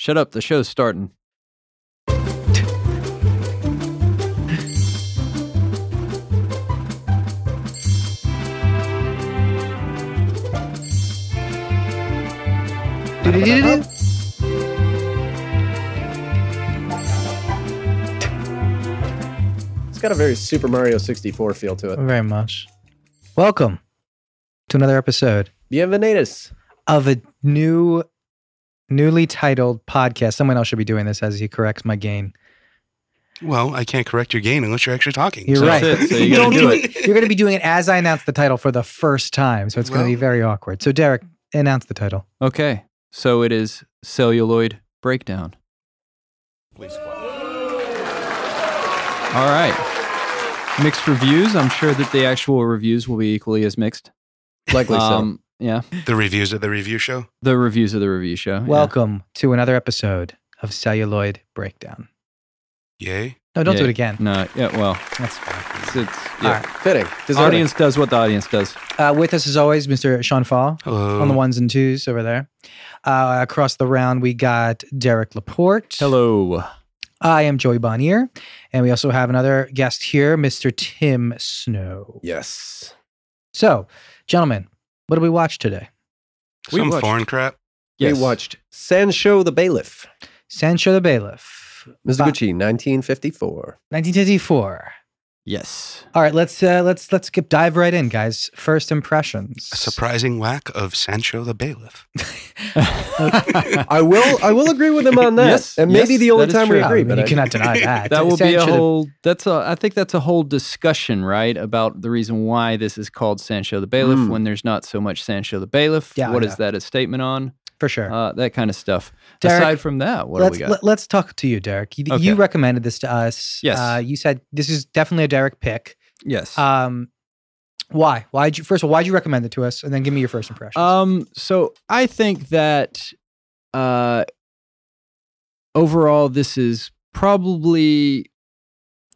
Shut up. The show's starting. It's got a very Super Mario 64 feel to it. Very much. Welcome to another episode Bienvenidos. of a new, newly titled podcast. Someone else should be doing this as he corrects my gain. Well, I can't correct your gain unless you're actually talking. You're So- right. It. So you Don't gotta do do it. You're going to be doing it as I announce the title for the first time, so it's going to be very awkward. So, Derek, announce the title. Okay. So it is celluloid breakdown. Please quiet. All right. Mixed reviews. I'm sure that the actual reviews will be equally as mixed. Likely Um, yeah. The reviews of the review show. The reviews of the review show. yeah. Welcome to another episode of Celluloid Breakdown. Yay. No, don't do it again. No. Yeah. Well, That's fine. it's, it's yeah. right. Fitting. The Deserving. audience does what the audience does. Uh, with us, as always, Mr. Sean Fall Hello. on the ones and twos over there. Uh, across the round, we got Derek Laporte. Hello. I am Joey Bonnier. And we also have another guest here, Mr. Tim Snow. Yes. So, gentlemen, what did we watch today? We Some watched- foreign crap. Yes. We watched Sancho the Bailiff. Sancho the Bailiff, Mizuguchi, 1954. 1954. Yes. All right, let's uh, let's let's get dive right in, guys. First impressions. A surprising lack of Sancho the bailiff. I will I will agree with him on that. Yes, and maybe yes, the only that is time we true. I agree, mean, but you I- cannot deny that. that will be a whole that's a i think that's a whole discussion right about the reason why this is called sancho the bailiff Mm. when there's not so much sancho the bailiff Yeah, What yeah. is that a statement on for sure. uh, that kind of stuff Derek, aside from that what do we got let, us talk to you, Derek. You, Okay. you recommended this to us. Yes. Uh, you said this is definitely a Derek pick. yes Um, why? Why'd you first of all? Why'd you recommend it to us? And then give me your first impression. um so i think that uh overall this is probably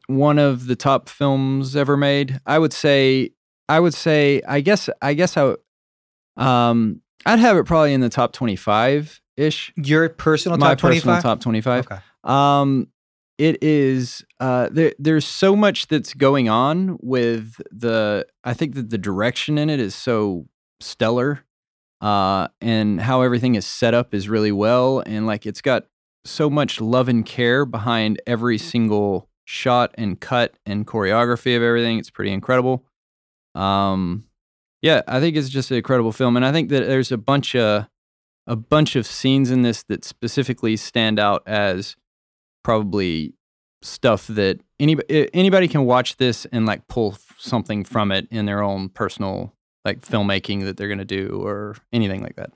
one of the top films ever made i would say i would say i guess i guess i um i'd have it probably in the top 25 ish your personal my top twenty personal five. top 25 Okay. um it is uh there, there's so much that's going on with the i think that the direction in it is so stellar uh and how everything is set up is really well and like it's got so much love and care behind every single shot and cut and choreography of everything it's pretty incredible um yeah i think it's just an incredible film and i think that there's a bunch of a bunch of scenes in this that specifically stand out as probably stuff that anybody anybody can watch this and like pull something from it in their own personal like filmmaking that they're gonna do or anything like that.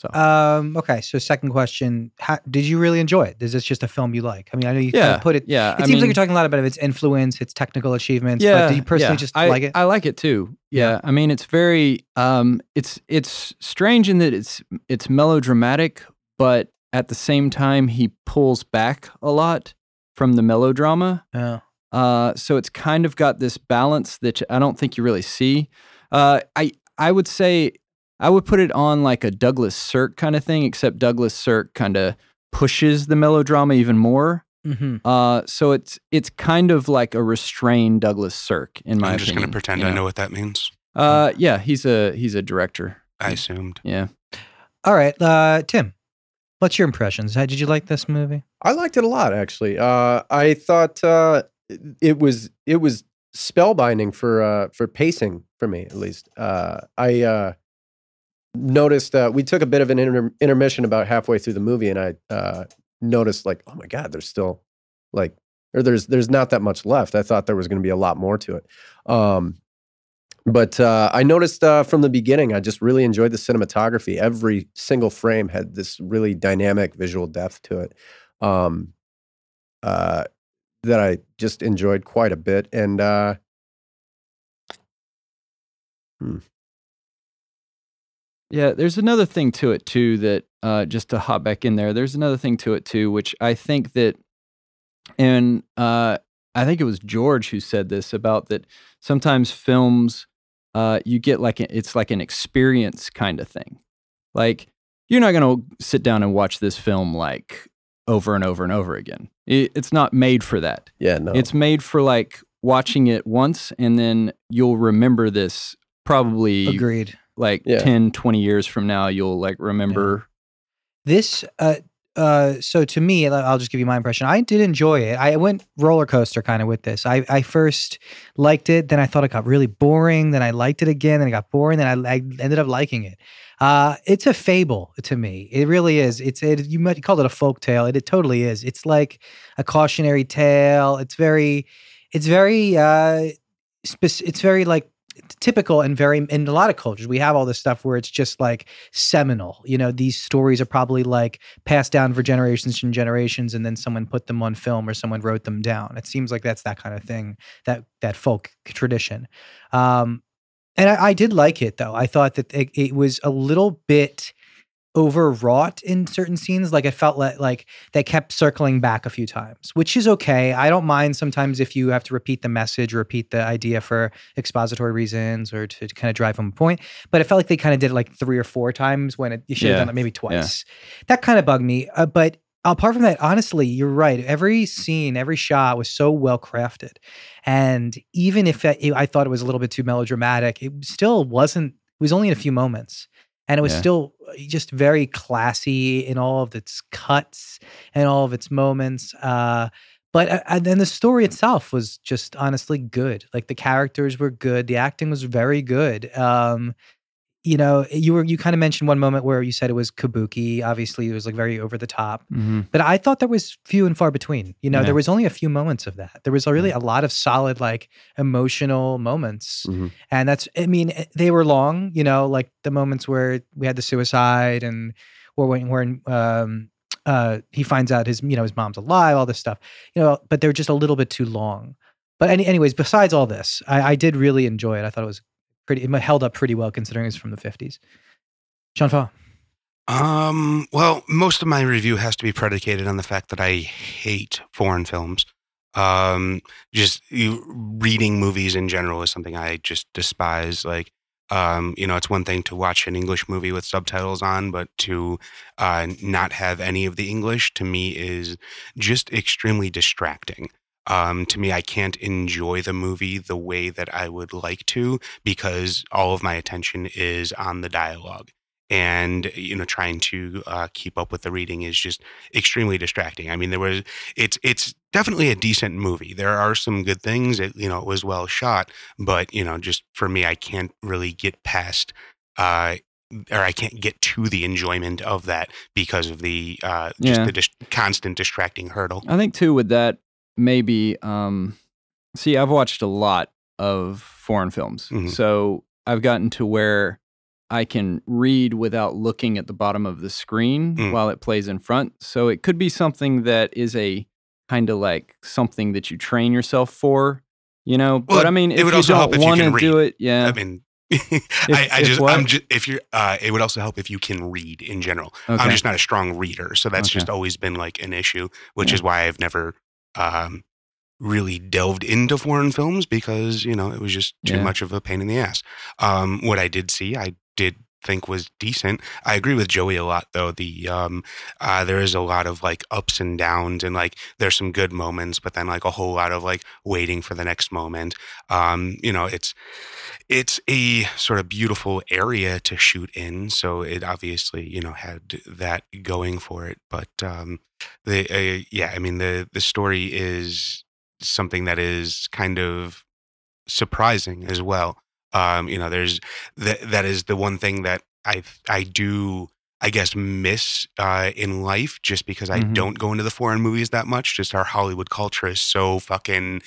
So Um. Okay. So, second question: How, Did you really enjoy it? Is this just a film you like? I mean, I know you kind of put it. Yeah, It I seems like you're talking a lot about its influence, its technical achievements. Yeah, But did you personally yeah. just I, like it? I like it too. Yeah. Yeah. I mean, it's very um, it's it's strange in that it's it's melodramatic, but at the same time he pulls back a lot from the melodrama. yeah. Uh, so it's kind of got this balance that I don't think you really see. Uh, I I would say I would put it on like a Douglas Sirk kind of thing, except Douglas Sirk kind of pushes the melodrama even more. hmm Uh, so it's it's kind of like a restrained Douglas Sirk in my I'm just going to pretend you I know what that means. Uh, yeah, he's a he's a director. I assumed. Yeah. All right, uh, Tim. What's your impressions? How did you like this movie? I liked it a lot actually. Uh, I thought uh, it was it was spellbinding for uh, for pacing for me at least. Uh, I uh, noticed uh, we took a bit of an inter- intermission about halfway through the movie, and I uh, noticed like, oh my god, there's still like or there's there's not that much left. I thought there was going to be a lot more to it. Um, but uh, I noticed uh, from the beginning, I just really enjoyed the cinematography. Every single frame had this really dynamic visual depth to it um, uh, that I just enjoyed quite a bit. And uh, Yeah, there's another thing to it too that uh, just to hop back in there. There's another thing to it too, which I think that, and uh, I think it was George who said this about that. Sometimes films, uh, you get like a, it's like an experience kind of thing. Like you're not gonna sit down and watch this film like over and over and over again. It, it's not made for that. Yeah, no. It's made for like watching it once and then you'll remember this probably Agreed. Like Yeah. 10, 20 years from now. You'll like remember. This, uh, uh, so to me, I'll I'll just give you my impression. I did enjoy it. I went roller coaster kind of with this. I, I first liked it, then I thought it got really boring. Then I liked it again, then it got boring. Then I, I ended up liking it. Uh, it's a fable to me. It really is. It's it, you might call it a folk tale. It, it totally is. It's like a cautionary tale. It's very, it's very, uh, spec- it's very like typical and very in a lot of cultures we have all this stuff where it's just like seminal. You know these stories are probably like passed down for generations and generations and then someone put them on film or someone wrote them down. It seems like that's that kind of thing that that folk tradition. Um and i, I did like it though. I thought that it, it was a little bit overwrought in certain scenes like it felt like like they kept circling back a few times which is okay. I don't mind sometimes if you have to repeat the message repeat the idea for expository reasons or to, kind of drive home a point but it felt like they kind of did it like three or four times when it, you should have Yeah. done it maybe twice. That kind of bugged me uh, but apart from that honestly you're right. Every scene every shot was so well crafted and even if I, I thought it was a little bit too melodramatic it still wasn't it was only in a few moments and it was Yeah. still uh, just very classy in all of its cuts and all of its moments uh but uh, and then the story itself was just honestly good. Like the characters were good. The acting was very good. Um you know you were you kind of mentioned one moment where you said it was kabuki obviously it was like very over the top Mhm. but I thought there was few and far between. You know, Yeah. there was only a few moments of that. There was really a lot of solid, like emotional moments, Mhm. and that's. I mean, eh, they were long. You know, like the moments where we had the suicide and or when when um uh he finds out his you know his mom's alive, all this stuff. You know, but they're just a little bit too long. But any, anyways, besides all this, I, I did really enjoy it. I thought it was pretty. It held up pretty well considering it's from the fifties. Jean Paul. Um, well, most of my review has to be predicated on the fact that I hate foreign films. Um, just you, reading movies in general is something I just despise. Like, um, you know, it's one thing to watch an English movie with subtitles on, but to uh, not have any of the English to me is just extremely distracting. Um, to me, I can't enjoy the movie the way that I would like to because all of my attention is on the dialogue and you know trying to uh, keep up with the reading is just extremely distracting i mean there was it's it's definitely a decent movie there are some good things it you know it was well shot but you know just for me i can't really get past uh or I can't get to the enjoyment of that because of the uh, just Yeah. the dis- constant distracting hurdle. I think too with that maybe um see I've watched a lot of foreign films. Mhm. So I've gotten to where I can read without looking at the bottom of the screen Mm. while it plays in front. So it could be something that is a kind of like something that you train yourself for, you know. Well, but I mean, it if would you also help don't if you want to can do read. it, yeah. I mean, I, I just what? I'm just if you're uh, it would also help if you can read in general. okay. I'm just not a strong reader, so that's Okay. just always been like an issue, which Yeah. is why I've never um, really delved into foreign films because you know it was just too Yeah. much of a pain in the ass. Um, what I did see, I did think was decent. I agree with Joey a lot though. The um, uh, there is a lot of like ups and downs, and like there's some good moments, but then like a whole lot of like waiting for the next moment. Um, you know, it's it's a sort of beautiful area to shoot in, so it obviously you know had that going for it. But um, the uh, yeah, I mean the the story is something that is kind of surprising as well. Um, you know, there's that that is the one thing that I I do I guess miss uh, in life just because I Mhm. don't go into the foreign movies that much. Just our Hollywood culture is so fucking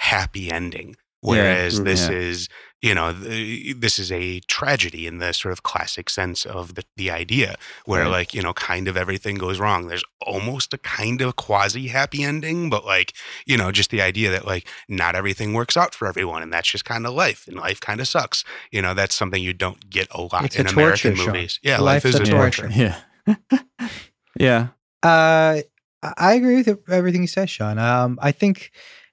happy ending. Whereas Mhm. this Yeah. is, you know, the, this is a tragedy in the sort of classic sense of the, the idea, where Right. like, you know, kind of everything goes wrong. There's almost a kind of quasi happy ending, but like, you know, just the idea that like not everything works out for everyone and that's just kind of life and life kind of sucks. You know, that's something you don't get a lot It's in a American torture, Sean. movies. Yeah, life Life's is a a torture. torture. yeah. yeah. Uh, I I agree with everything you said, Sean. Um, I think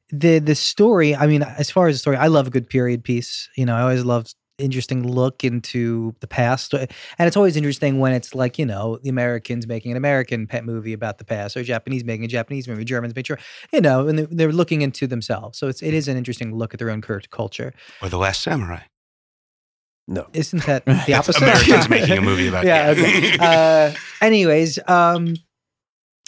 the the story. I mean, as far as the story, I love a good period piece. You know, I always loved interesting look into the past. Uh, And it's always interesting when it's like, you know, the Americans making an American pet movie about the past or Japanese making a Japanese movie, Germans making sure, you know, and they're, they're looking into themselves. So it's, it is an interesting look at their own cur- culture. Or The Last Samurai. No. Isn't that the opposite? Americans making a movie about yeah. Okay. Uh, anyways, um,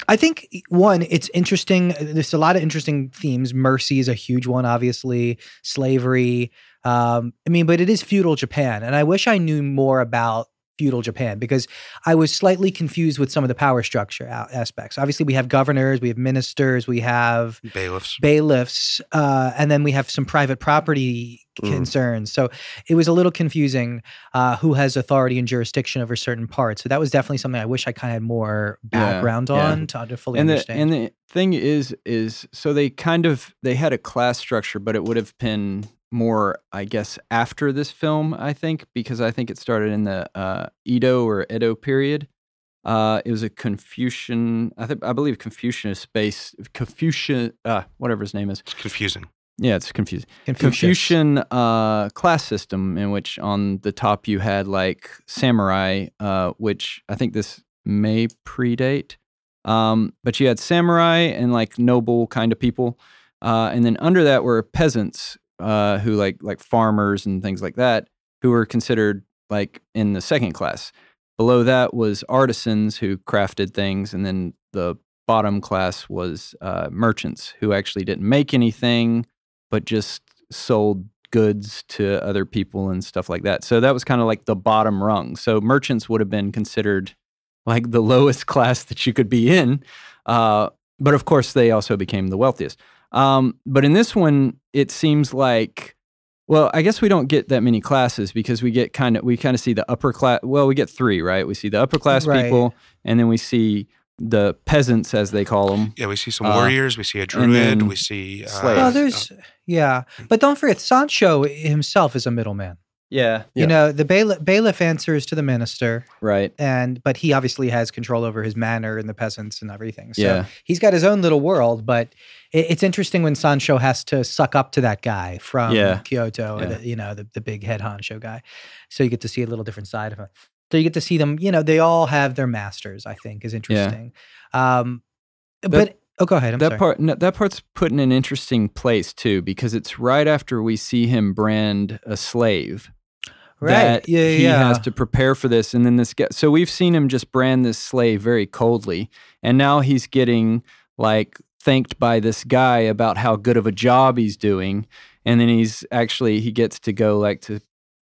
I think one, it's interesting. There's a lot of interesting themes. Mercy is a huge one, obviously. Slavery. Um, I mean, but it is feudal Japan, and I wish I knew more about feudal Japan because I was slightly confused with some of the power structure aspects. Obviously, we have governors, we have ministers, we have bailiffs. bailiffs, uh, and then we have some private property Mm. concerns. So it was a little confusing uh, who has authority and jurisdiction over certain parts. So that was definitely something I wish I kind of had more background yeah. on to, to fully and the understand. and the thing is is so they kind of they had a class structure, but it would have been more, I guess, after this film. I think because I think it started in the uh, Edo or Edo period. Uh, it was a Confucian, I think, I believe Confucianist based Confucian, uh, whatever his name is. It's confusing. Yeah, it's confusing. Confucius. Confucian uh, class system in which on the top you had like samurai, uh, which I think this may predate, um, but you had samurai and like noble kind of people, uh, and then under that were peasants uh, who like like farmers and things like that who were considered like in the second class. Below that was artisans who crafted things, and then the bottom class was uh, merchants who actually didn't make anything but just sold goods to other people and stuff like that. So that was kind of like the bottom rung. So merchants would have been considered like the lowest class that you could be in. Uh, but of course, they also became the wealthiest. Um, but in this one, it seems like, well, I guess we don't get that many classes because we get kind of, we kind of see the upper class. Well, we get three, right? We see the upper class Right. people, and then we see the peasants, as they call them. Yeah, we see some Uh, warriors. We see a druid. We see uh, slaves. well, there's, yeah. But don't forget, Sancho himself is a middleman. Yeah. Yeah. You know, the bailiff, bailiff answers to the minister, Right. and but he obviously has control over his manor and the peasants and everything. So Yeah. he's got his own little world. But it, it's interesting when Sancho has to suck up to that guy from Yeah. Kyoto, Yeah. the, you know, the, the big head honcho guy. So you get to see a little different side of him. So you get to see them. You know, they all have their masters. I think is interesting. Um, but oh, go ahead. I'm that sorry. part no, that part's put in an interesting place too because it's right after we see him brand a slave right? that yeah, he yeah. has to prepare for this and then this guy so we've seen him just brand this slave very coldly and now he's getting like thanked by this guy about how good of a job he's doing and then he's actually he gets to go like to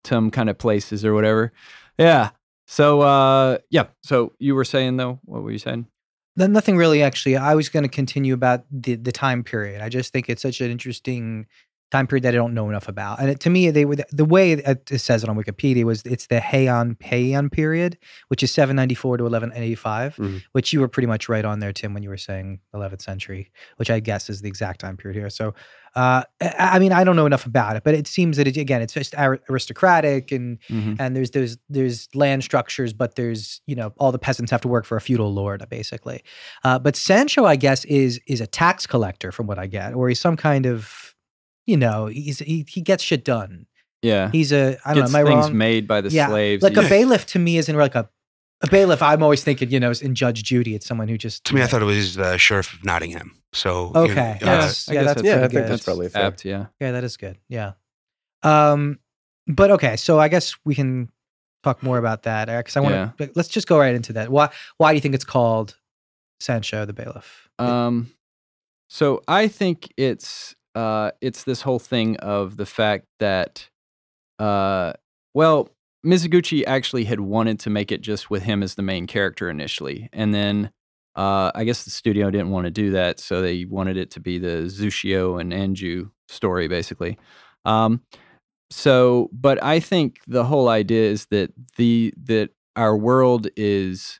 some kind of places or whatever yeah so uh yeah so you were saying though what were you saying No- Nothing really, actually. I was going to continue about the the time period. I just think it's such an interesting time period that I don't know enough about. And it, to me, they were the way it it says it on Wikipedia was it's the Heian Heian period, which is 794 to 1185, Mhm. which you were pretty much right on there, Tim, when you were saying 11th century, which I guess is the exact time period here. So, uh, I I mean, I don't know enough about it, but it seems that it, again, it's just ar- aristocratic and Mhm. and there's there's there's land structures, but there's you know all the peasants have to work for a feudal lord basically. Uh, but Sancho, I guess, is is a tax collector from what I get, or he's some kind of you know he's he, he gets shit done. yeah He's a I don't gets know, am I things wrong? made by the Yeah, slaves. like a bailiff to me isn't like a a bailiff. I'm always thinking you know in Judge Judy, it's someone who just To me, you I thought it was the sheriff of Nottingham. So you know, Okay, uh, yes, yeah, that's that's- Yeah, I think good. that's probably fair. apt. Yeah. Yeah, that is good. Yeah. Um, but okay, so I guess we can talk more about that because I want to. Let's just go right into that. Why? Why do you think it's called Sancho the Bailiff? Um, so I think it's uh, it's this whole thing of the fact that, uh, well, Mizuguchi actually had wanted to make it just with him as the main character initially, and then uh, I guess the studio didn't want to do that, so they wanted it to be the Zushio and Anju story, basically. Um, so, but I think the whole idea is that the that our world is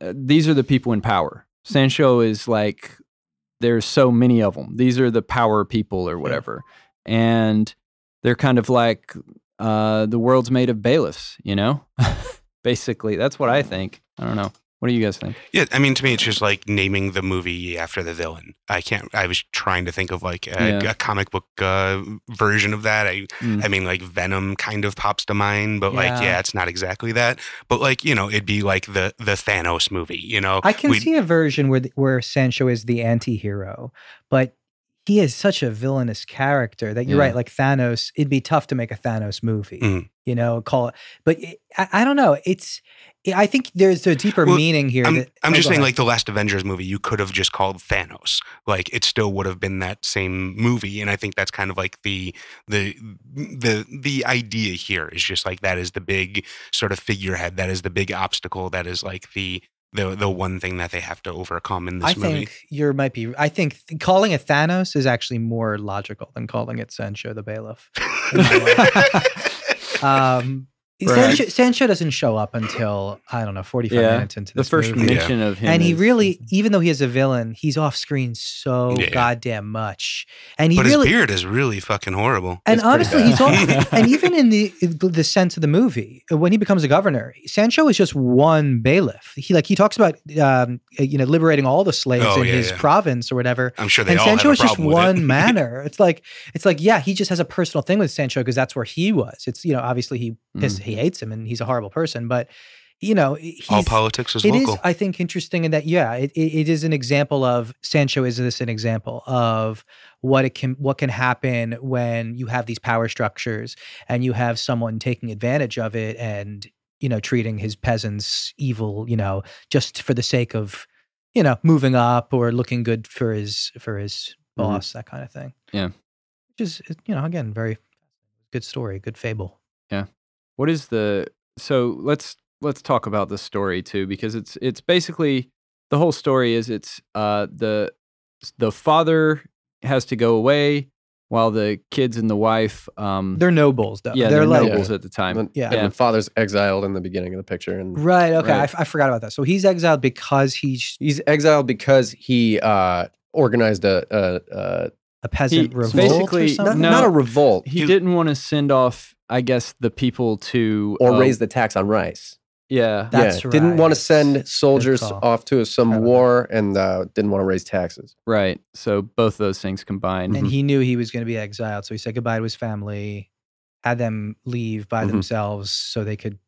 uh, these are the people in power. Sancho is like there's so many of them. These are the power people or whatever, and they're kind of like uh, the world's made of bailiffs. You know, basically that's what I think. I don't know. What do you guys think? Yeah, I mean, to me, it's just like naming the movie after the villain. I can't. I was trying to think of like a, Yeah. a comic book uh, version of that. I, Mm. I mean, like Venom kind of pops to mind, but like, Yeah. yeah, it's not exactly that. But like, you know, it'd be like the the Thanos movie. You know, I can We'd- see a version where the, where Sancho is the anti-hero, but he is such a villainous character that you're Yeah. right. Like Thanos, it'd be tough to make a Thanos movie. Mhm. You know, call it. But it, I, I don't know. It's. I think there's a deeper Well, meaning here. I'm, that, I'm oh, just saying, ahead. like the last Avengers movie, you could have just called Thanos. Like it still would have been that same movie, and I think that's kind of like the the the the idea here is just like that is the big sort of figurehead, that is the big obstacle, that is like the the the one thing that they have to overcome in this I movie. I think you might be. I think th- calling it Thanos is actually more logical than calling it Sancho the bailiff. Um, Right. Sancho, Sancho doesn't show up until I don't know, forty-five Yeah, minutes into the this first movie. Yeah. mention of him, and he is- really, even though he is a villain, he's off screen so Yeah. goddamn much. And he but really, his beard is really fucking horrible. and It's honestly, he's all, and even in the the sense of the movie, when he becomes a governor, Sancho is just one bailiff. He like he talks about um, you know liberating all the slaves Oh, in yeah, his yeah. province or whatever. I'm sure they And all Sancho have is a just problem with one it. manner. It's like it's like yeah, he just has a personal thing with Sancho because that's where he was. It's you know obviously he piss, Mm. He hates him and he's a horrible person, but you know he's all politics is it is, local. I think, interesting in that, yeah, it, it, it is an example of Sancho. Is this an example of what it can, what can happen when you have these power structures and you have someone taking advantage of it and you know treating his peasants evil, you know, just for the sake of you know moving up or looking good for his for his Mhm. boss, that kind of thing. Yeah. which is you know again very good story, good fable. What is the so let's let's talk about the story too because it's it's basically the whole story is it's uh the the father has to go away while the kids and the wife um They're nobles though. yeah they're, they're, like nobles at the time And, Yeah. and the father's exiled in the beginning of the picture, and right. Okay, I Right. f- I, forgot about that. So he's exiled because he's he's exiled because he uh, organized a, a, a a peasant He- revolt basically- or not. No. not a revolt he You- didn't want to send off i guess the people to or uh, raise the tax on rice. yeah That's yeah, didn't want to send soldiers off to some Forgot about war and uh, didn't want to raise taxes. right so both those things combined and he knew he was going to be exiled, so he said goodbye to his family, had them leave by Mhm. themselves so they could.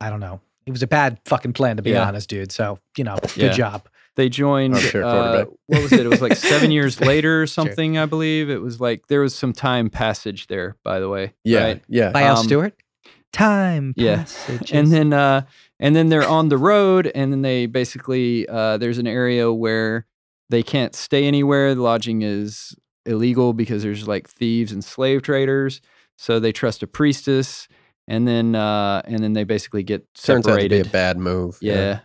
I don't know. It was a bad fucking plan, to be Yeah. honest, dude. So you know, good Yeah. job. they joined Armchair uh, what was it it was like seven years later or something i believe it was like there was some time passage there by the way Yeah, right? yeah. By Al Um, Stewart. Time. yeah. passages. and then uh and then they're on the road and then they basically uh there's an area where they can't stay anywhere the lodging is illegal because there's like thieves and slave traders so they trust a priestess and then uh and then they basically get Turns out to be a bad move. yeah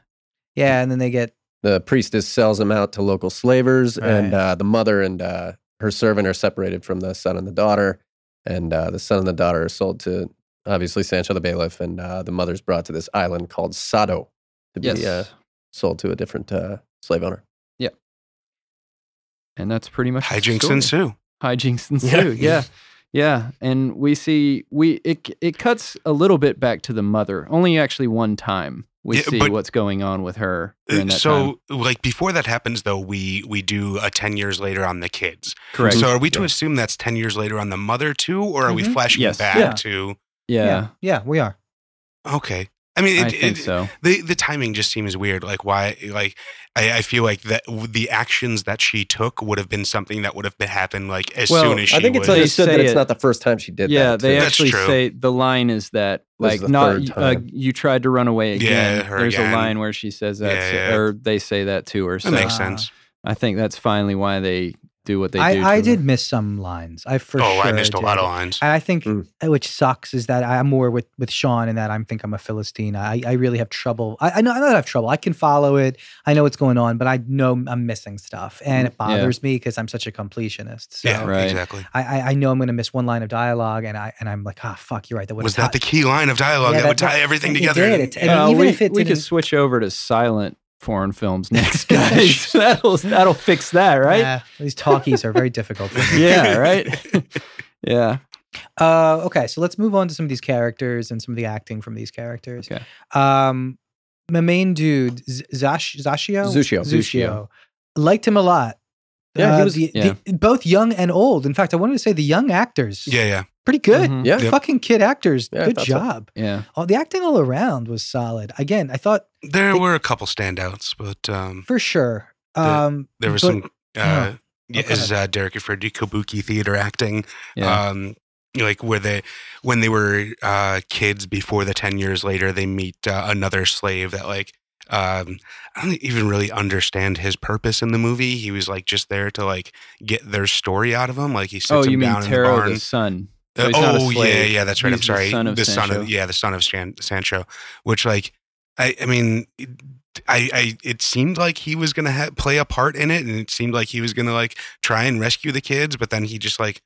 yeah, and then they get The priestess sells them out to local slavers, and uh, the mother and uh, her servant are separated from the son and the daughter. And uh, the son and the daughter are sold to obviously Sancho the bailiff, and uh, the mother's brought to this island called Sado to be yes uh, sold to a different uh, slave owner. Yeah, and that's pretty much Hijinks ensue. hijinks ensue. Yeah. yeah, and we see we it it cuts a little bit back to the mother. Only actually one time we Yeah, see but- what's going on with her during Uh, that so, time. like before that happens, though, we we do a ten years later on the kids. Correct. So, are we to Yeah. assume that's ten years later on the mother too, or are we Mhm. flashing Yes. back Yeah. to? yeah, yeah, yeah, we are. Okay, I mean, I think it- so. the the timing just seems weird. Like why? Like I, I feel like that the actions that she took would have been something that would have been happened like as Well, soon as she I think it's was. They understood that it's it- not the first time she did Yeah, that. they too. That's actually true. say the line is that like is not uh, you tried to run away again. Yeah, her There's again. a line where she says that, Yeah, so- yeah. or they say that to her. that So makes Uh, sense. I think that's finally why they do what they do. I, to I her. did miss some lines. I for oh, sure I missed a lot of lines. And I think, Mm. which sucks, is that I'm more with with Sean in that I think I'm a Philistine. I, I really have trouble. I, I know I don't have trouble. I can follow it. I know what's going on, but I know I'm missing stuff, and it Mm, Yeah. bothers me because I'm such a completionist. So yeah, Right. exactly. I, I I know I'm going to miss one line of dialogue, and I and I'm like, ah, fuck, you're right. That would Was that the key line of dialogue Yeah, that, would that- tie everything it together? did. It- and Uh, even we, if it we could switch over to silent foreign films next, guys. that'll that'll fix that, right? Nah, these talkies are very difficult. yeah, right. yeah. Uh, okay, so let's move on to some of these characters and some of the acting from these characters. Okay. Um, my main dude, Z- Zash, Zashio? Zushio. Zushio. Liked him a lot. Yeah, he Uh, was- the- yeah. the- both young and old. In fact, I wanted to say the young actors. Yeah, yeah. Pretty good. Mhm. Yeah. Yep. Fucking kid actors. Yeah, good thought so. job. Yeah. Oh, the acting all around was solid. Again, I thought There They- were a couple standouts, but um, for sure. The- Um, there was but- some. Uh, Oh, yeah, go as uh, Derek referred to, kabuki theater acting. Yeah. Um, like where they when they were uh, kids before the ten years later, they meet uh, another slave that like. Um, I don't even really understand his purpose in the movie. He was like just there to like get their story out of him. Like he sits oh, him down in the barn. the son? Uh, So he's not a oh yeah, yeah, that's right. I'm He's the son of son Sancho. of yeah, the son of Shan- Sancho. Which like, I I mean, I I it seemed like he was gonna ha- play a part in it, and it seemed like he was gonna like try and rescue the kids, but then he just like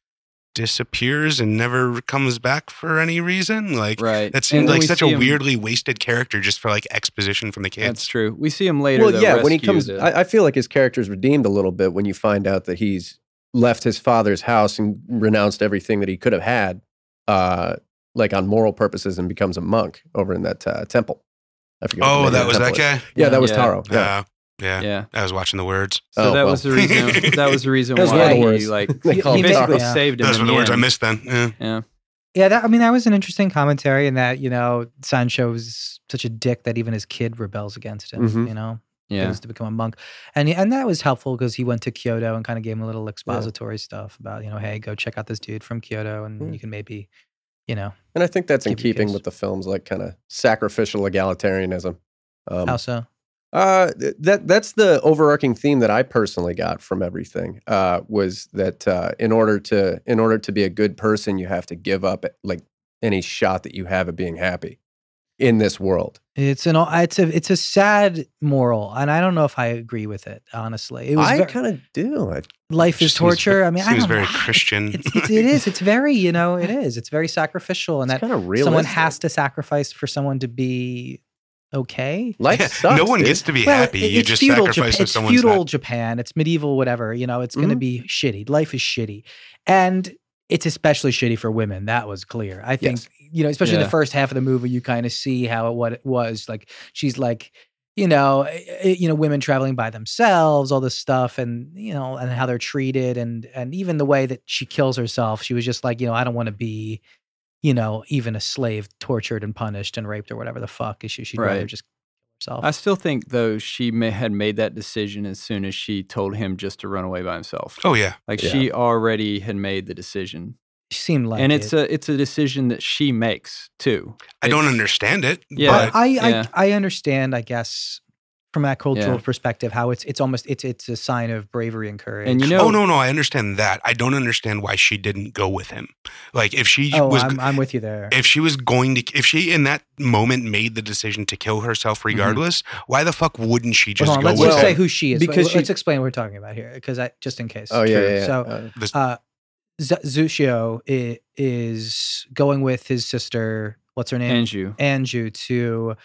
disappears and never comes back for any reason. Like Right. that And seemed like such a see him- weirdly wasted character just for like exposition from the kids. That's true. We see him later. well, though, yeah, when he comes, I, I feel like his character's redeemed a little bit when you find out that he's left his father's house and renounced everything that he could have had, uh, like on moral purposes, and becomes a monk over in that uh, temple. I forget. Oh, that was that temple is. guy. Yeah, that was Yeah. Taro. Yeah. Yeah. yeah. I was watching the words. So Oh, that well. was the reason. That was the reason That was why one of the he words. like They he, he basically Taro. saved him. Those were the words I missed then. Yeah. Yeah. Yeah, that I mean that was an interesting commentary in that you know Sancho's such a dick that even his kid rebels against him. Mhm. You know, Yeah. goes to become a monk, and and that was helpful because he went to Kyoto and kind of gave him a little expository stuff about you know, hey, go check out this dude from Kyoto, and Yeah. you can maybe, you know, And I think that's in keeping with the film's like kind of sacrificial egalitarianism. Um, how so? Uh, that that's the overarching theme that I personally got from everything. Uh, was that uh, in order to in order to be a good person, you have to give up like any shot that you have at being happy in this world. It's an it's a it's a sad moral, and I don't know if I agree with it. Honestly, it was I kind of do. I, life is Seems- torture. I mean, I seems don't very know. Christian. It's, it's, it is. It's very you know it is. It's very sacrificial, and it's that kind of real. someone has to sacrifice for someone to be okay. Life sucks. no one dude. gets to be Well, happy. it- You it's just feudal sacrifice Japan. if It's someone's feudal not. Japan. It's medieval, whatever. You know, it's going to be shitty. Life is shitty, and it's especially shitty for women. That was clear. I think Yes. you know, especially in Yeah. the first half of the movie, you kind of see how it, what it was like. She's like. You know, eh, eh, you know, women traveling by themselves, all this stuff, and you know, and how they're treated, and and even the way that she kills herself. She was just like, you know, I don't want to be, you know, even a slave, tortured and punished and raped or whatever the fuck. She she'd rather just kill herself. I still think though she may, had made that decision as soon as she told him just to run away by himself. Oh yeah, Like Yeah. she already had made the decision, She seemed like and it's it. a it's a decision that she makes too. I don't understand it. Yeah. but I, yeah. I I understand, I guess, from that cultural Yeah. perspective, how it's it's almost it's it's a sign of bravery and courage. And you know, oh no, no, I understand that. I don't understand why she didn't go with him. Like if she oh, was, I'm, I'm with you there. if she was going to, if she in that moment made the decision to kill herself regardless, why the fuck wouldn't she just on, go let's with just Well, say him? who she is. because Let's she- explain what we're talking about here, because I just in case. Oh yeah, yeah. yeah. So, Uh, This- uh, Z- Zushio is going with his sister. What's her name? Anju. Anju to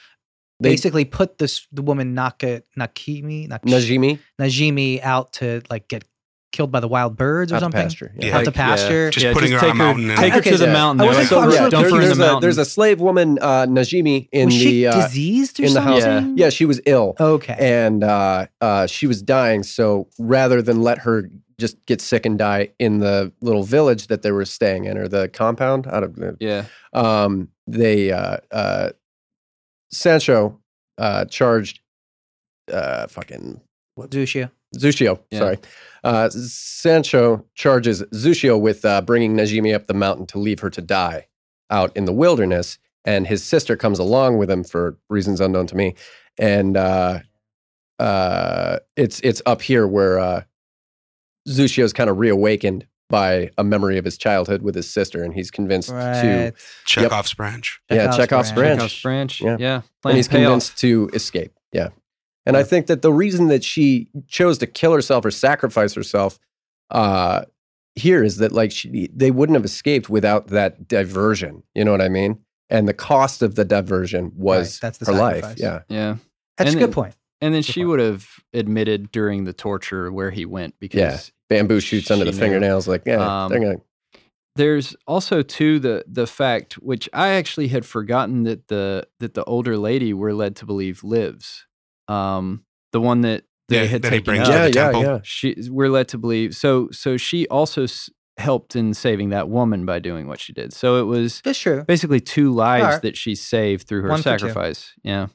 They- basically put this the woman Naka Nakimi Nak- Najimi Najimi out to like get killed by the wild birds or out to something. pasture. Yeah. Out Like, to pasture. Just putting her on take a mountain and- Take her Okay, to the mountain. I wasn't like, close- yeah, wasn't dump there- her in there's, the a, mountain. there's a slave woman, uh, Najimi, in was the she uh, diseased or in the house. something? yeah, she was ill. Okay. and uh, uh, she was dying. So rather than let her just get sick and die in the little village that they were staying in or the compound, out of yeah, Um, they uh, uh, Sancho uh, charged uh, fucking Zushio. Zushio. Yeah. Sorry, uh, Sancho charges Zushio with uh, bringing Najimi up the mountain to leave her to die out in the wilderness, and his sister comes along with him for reasons unknown to me, and uh, uh, it's it's up here where uh, Zushio's kind of reawakened by a memory of his childhood with his sister, and he's convinced to Right. Chekhov's branch. yeah Chekhov's branch, Chekhov's branch. Yeah. Yeah, and Plan he's to pay off. convinced to escape. Yeah. And I think that the reason that she chose to kill herself or sacrifice herself uh, here is that like she, they wouldn't have escaped without that diversion. You know what I mean? And the cost of the diversion was that's the her life. sacrifice. Yeah. Yeah, That's And a good then- point. And then Good she point. would have admitted during the torture where he went because Bamboo shoots under the She knew. fingernails. Like, yeah, Um, they're gonna. there's also too the the fact which I actually had forgotten that the that the older lady we're led to believe lives. Um, the one that they Yeah, had that he taken brings up. yeah, the yeah, temple. yeah. she we're led to believe so so she also s- helped in saving that woman by doing what she did so it was That's true. basically two lives Alright. that she saved through her One sacrifice yeah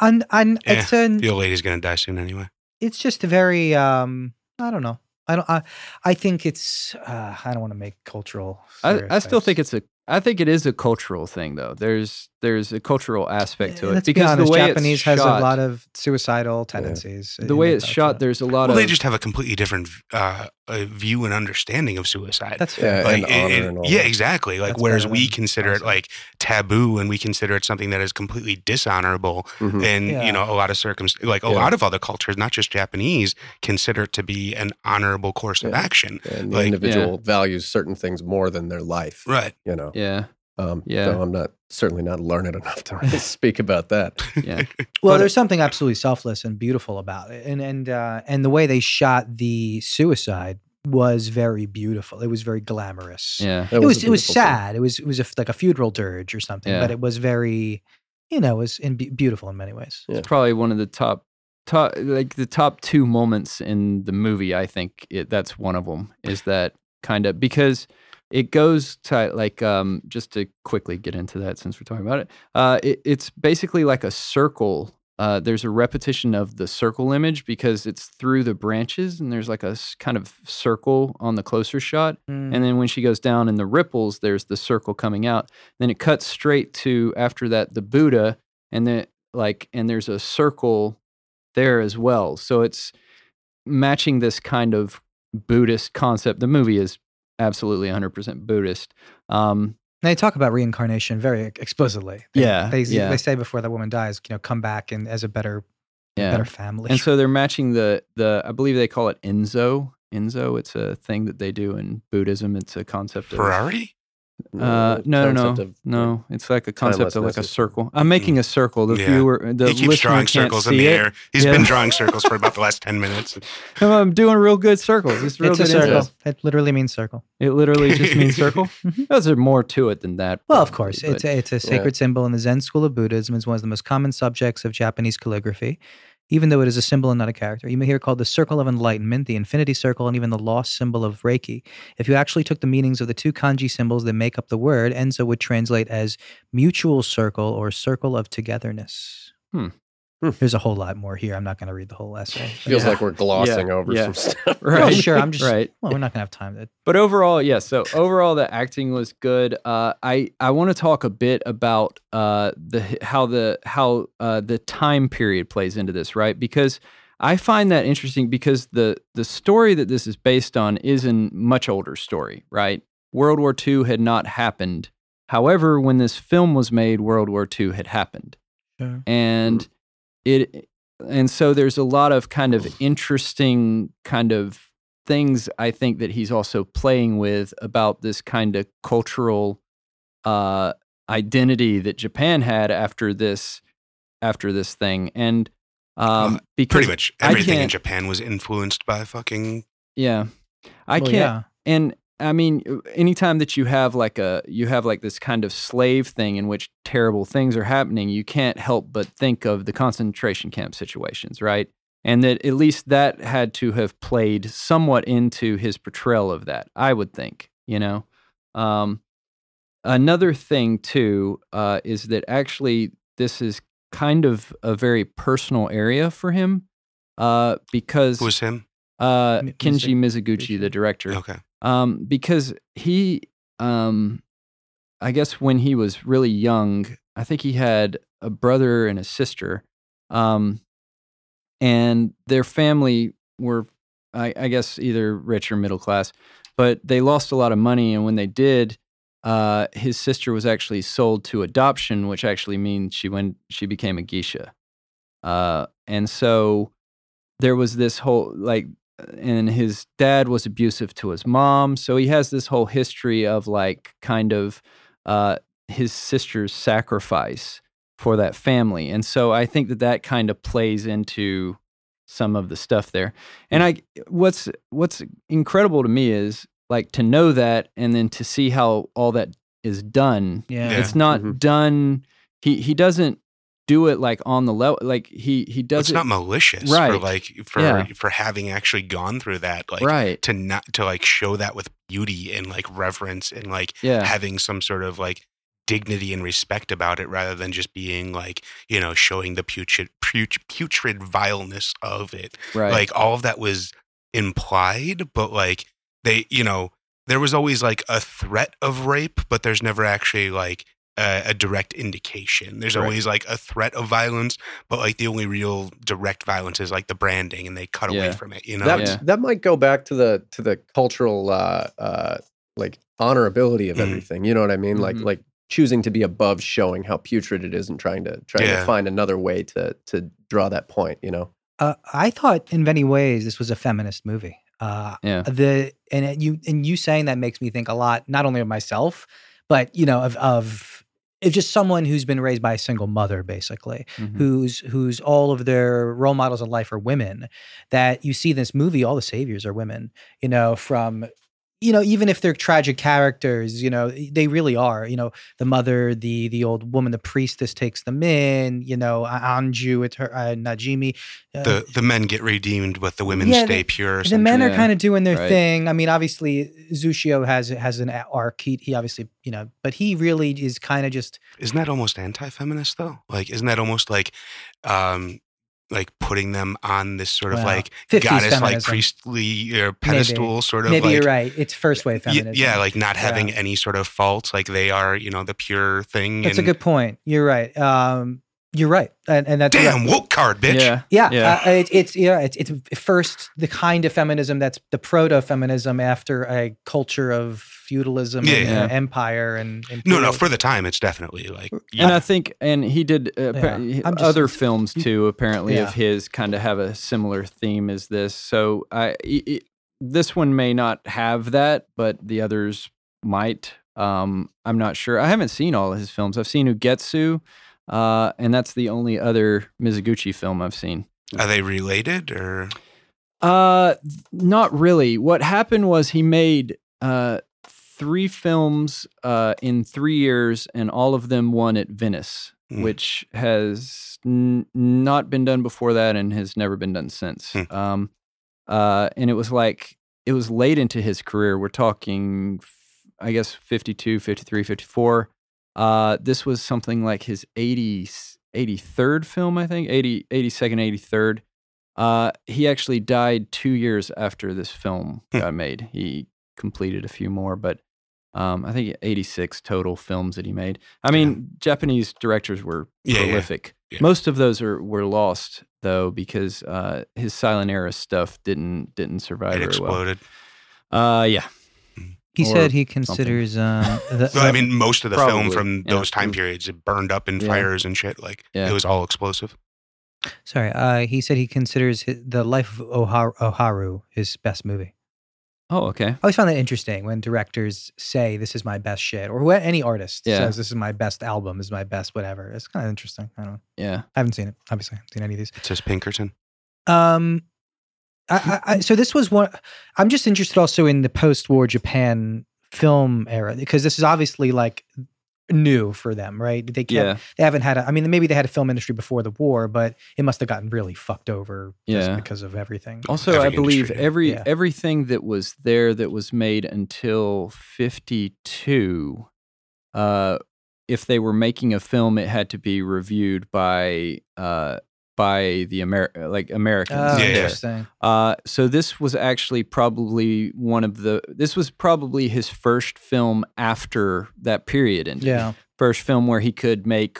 And and Yeah, it's an The old lady's gonna die soon anyway. it's just a very um I don't know. I don't I I think it's uh, I don't want to make cultural I, I still think it's a i think it is a cultural thing though there's there's a cultural aspect to it Let's because be honest, the way Japanese it's has a lot of suicidal tendencies. the way it's shot there's a lot Well, of they just have a completely different uh, uh, view and understanding of suicide. That's fair. Yeah, like, and it- honor it- and all yeah, that. exactly. Like, That's whereas we than consider it like taboo, and we consider it something that is completely dishonorable, Mhm. and Yeah. you know, a lot of circum, like a Yeah. lot of other cultures, not just Japanese, consider it to be an honorable course of action. And the Like- individual values certain things more than their life. Right. You know. yeah Um, Yeah. So I'm not certainly not learned enough to really speak about that. yeah Well, But- there's something absolutely selfless and beautiful about it, and and uh, and the way they shot the suicide was very beautiful. It was very glamorous. yeah That it was a it was beautiful scene. sad. It was it was a, like a funeral dirge or something, Yeah. but it was very, you know, it was in beautiful in many ways. Yeah. it's probably one of the top top like the top two moments in the movie i think it, that's one of them is that kind of because it goes to like um just to quickly get into that since we're talking about it uh it, it's basically like a circle uh, there's a repetition of the circle image because it's through the branches and there's like a kind of circle on the closer shot Mm. and then when she goes down in the ripples there's the circle coming out then it cuts straight to after that the buddha and then like and there's a circle there as well so it's matching this kind of buddhist concept the movie is absolutely 100% buddhist um they talk about reincarnation very explicitly. They, Yeah, they yeah. they say before the woman dies, you know, come back and as a better yeah better family. and so they're matching the the i believe they call it enzo enzo it's a thing that they do in buddhism it's a concept of Ferrari. Uh, no, no, no, no. It's like a concept of like a circle. I'm making a circle. The Yeah. viewer, the he keeps listener drawing can't circles in see the it. air. He's Yeah. been drawing circles for about the last ten minutes. I'm doing real good circles. It's real it's a circle. info. It literally means circle. It literally just means circle. Mhm. There's more to it than that. Well, of probably, course, it's a, it's a sacred symbol in the Zen school of Buddhism. It's one of the most common subjects of Japanese calligraphy, even though it is a symbol and not a character. You may hear called the circle of enlightenment, the infinity circle, and even the lost symbol of Reiki. If you actually took the meanings of the two kanji symbols that make up the word, Enzo would translate as mutual circle or circle of togetherness. Hmm. Hmm. There's a whole lot more here. I'm not going to read the whole essay. Feels Yeah. like we're glossing Yeah, over yeah. some stuff. right. Well, sure. I'm just right. well. We're not going to have time to. But overall, yes. so overall, the acting was good. Uh, I I want to talk a bit about uh, the how the how uh, the time period plays into this, right? Because I find that interesting because the the story that this is based on is a much older story, right? World War II had not happened. However, when this film was made, World War II had happened Sure. and it and so there's a lot of kind of interesting kind of things i think that he's also playing with about this kind of cultural uh identity that japan had after this after this thing and um Uh, because Pretty much everything in Japan was influenced by fucking. yeah i Well, can't yeah. and I mean, anytime that you have like a you have like this kind of slave thing in which terrible things are happening, you can't help but think of the concentration camp situations, right? And that at least that had to have played somewhat into his portrayal of that, I would think. You know, um, another thing too uh, is that actually this is kind of a very personal area for him uh, because Who was him? uh, Kenji Mizu- Mizuguchi, the director Okay. Um, because he, um, I guess when he was really young, I think he had a brother and a sister, um, and their family were, I, I guess, either rich or middle class, but they lost a lot of money, and when they did. Uh, his sister was actually sold to adoption, which actually means she went she became a geisha, uh, and so there was this whole like and his dad was abusive to his mom so he has this whole history of like kind of uh, his sister's sacrifice for that family and so i think that that kind of plays into some of the stuff there and i what's what's incredible to me is like to know that and then to see how all that is done. Yeah. Yeah. It's not Mhm. done. He he doesn't do it like on the level. Like he he does it's it not malicious for Right. like for Yeah. for having actually gone through that like right. to not to like show that with beauty and like reverence and like Yeah. having some sort of like dignity and respect about it rather than just being like you know showing the putrid putrid, putrid vileness of it Right. like all of that was implied but like they you know there was always like a threat of rape but there's never actually like a, a direct indication there's Right. always like a threat of violence but like the only real direct violence is like the branding and they cut away from it you know that Yeah. that might go back to the to the cultural uh uh like honorability of Mhm. everything you know what i mean like Mhm. like choosing to be above showing how putrid it is and trying to trying Yeah. to find another way to to draw that point you know Uh, I thought in many ways this was a feminist movie. Uh, yeah. the and it- you and you saying that makes me think a lot, not only of myself, but you know of of it's just someone who's been raised by a single mother, basically, Mhm. who's who's all of their role models in life are women. That you see in this movie, all the saviors are women. You know, from you know even if they're tragic characters, you know they really are. You know, the mother, the the old woman, the priestess takes them in. You know, Anju, it's her uh, Najimi. uh, the the men get redeemed but the women Yeah, stay the- pure the men are Yeah. kind of doing their Right. thing. I mean, obviously, Zushio has has an a- arc. He, he obviously, you know, but he really is kind of just Isn't that almost anti-feminist though? Like, isn't that almost like, um, like putting them on this sort of Well, like 50s goddess, like priestly or pedestal sort of maybe like. you're right. It's first wave feminism. Yeah, like not having Yeah. any sort of faults, like they are, you know, the pure thing. that's a good point. You're right. Um, you're right, and, and that's Damn right. woke card, bitch. Yeah. Yeah, Yeah. Uh, it, it's yeah, it's it's first the kind of feminism that's the proto feminism after a culture of feudalism Yeah, and yeah. uh, empire and No, no. For the time, it's definitely like. And I think, and he did uh, Yeah. he- just- other films too. Apparently, Yeah. of his kind of have a similar theme as this. So, I i- i- this one may not have that, but the others might. Um, I'm not sure. I haven't seen all of his films. I've seen Ugetsu, uh, and that's the only other Mizoguchi film I've seen. are they related or? Uh, not really. What happened was he made uh three films uh in three years, and all of them won at Venice, Hmm. which has n- not been done before that, and has never been done since. Hmm. Um, uh, and it was like it was late into his career. We're talking, f- I guess, 52, 53, 54. Uh, this was something like his 80, 83rd film, I think, 80, 82nd, 83rd. Uh, he actually died two years after this film Hmm. got made. He completed a few more, but um, I think 86 total films that he made. I mean, Japanese directors were Yeah, yeah, prolific. yeah. Most of those are were lost though because uh, his silent era stuff didn't didn't survive It exploded. well. Uh, yeah, he said he considers um, the, So I mean, most of the film from yeah. those time periods it burned up in Yeah. fires and shit. Like Yeah. it was all explosive. sorry, uh, he said he considers hi the life of Oharu, Oharu his best movie. Oh, okay. I always find that interesting when directors say this is my best shit, or when any artist Yeah. says this is my best album, is my best whatever. It's kind of interesting. I don't know. Yeah. I haven't seen it. Obviously, I haven't seen any of these. It says Pinkerton. Um, I, I, I, so this was one. I'm just interested also in the post-war Japan film era because this is obviously like new for them, right? They can't. Yeah. They haven't had. A, I mean, maybe they had a film industry before the war, but it must have gotten really fucked over just Yeah. because of everything. Also, Every I believe industry every Yeah. everything that was there that was made until 52 uh if they were making a film it had to be reviewed by uh by the Amer- like Americans. Oh, Yeah, interesting. Uh, so this was actually probably one of the. This was probably his first film after that period ended. Yeah. first film where he could make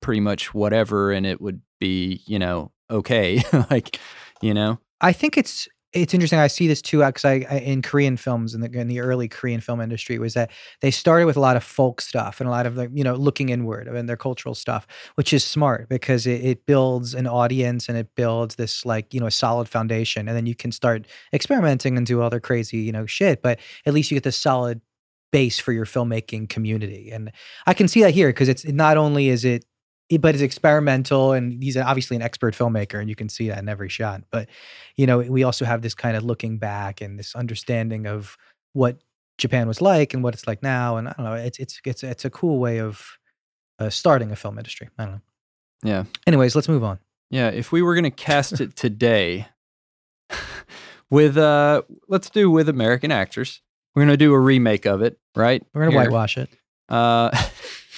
pretty much whatever and it would be you know okay like you know I think it's it's interesting. I see this too uh, because I, I in Korean films in the in the early Korean film industry was that they started with a lot of folk stuff and a lot of like you know looking inward and their cultural stuff, which is smart because it, it builds an audience and it builds this like you know a solid foundation, and then you can start experimenting and do other crazy you know shit. But at least you get the solid base for your filmmaking community, and I can see that here because it's not only is it but it's experimental and he's obviously an expert filmmaker and you can see that in every shot but you know we also have this kind of looking back and this understanding of what Japan was like and what it's like now. And I don't know, it's it's it's it's a cool way of uh, starting a film industry. I don't know. Yeah. Anyways, let's move on. Yeah, if we were going to cast it today with uh let's do with American actors. We're going to do a remake of it, right? We're gonna whitewash it. Uh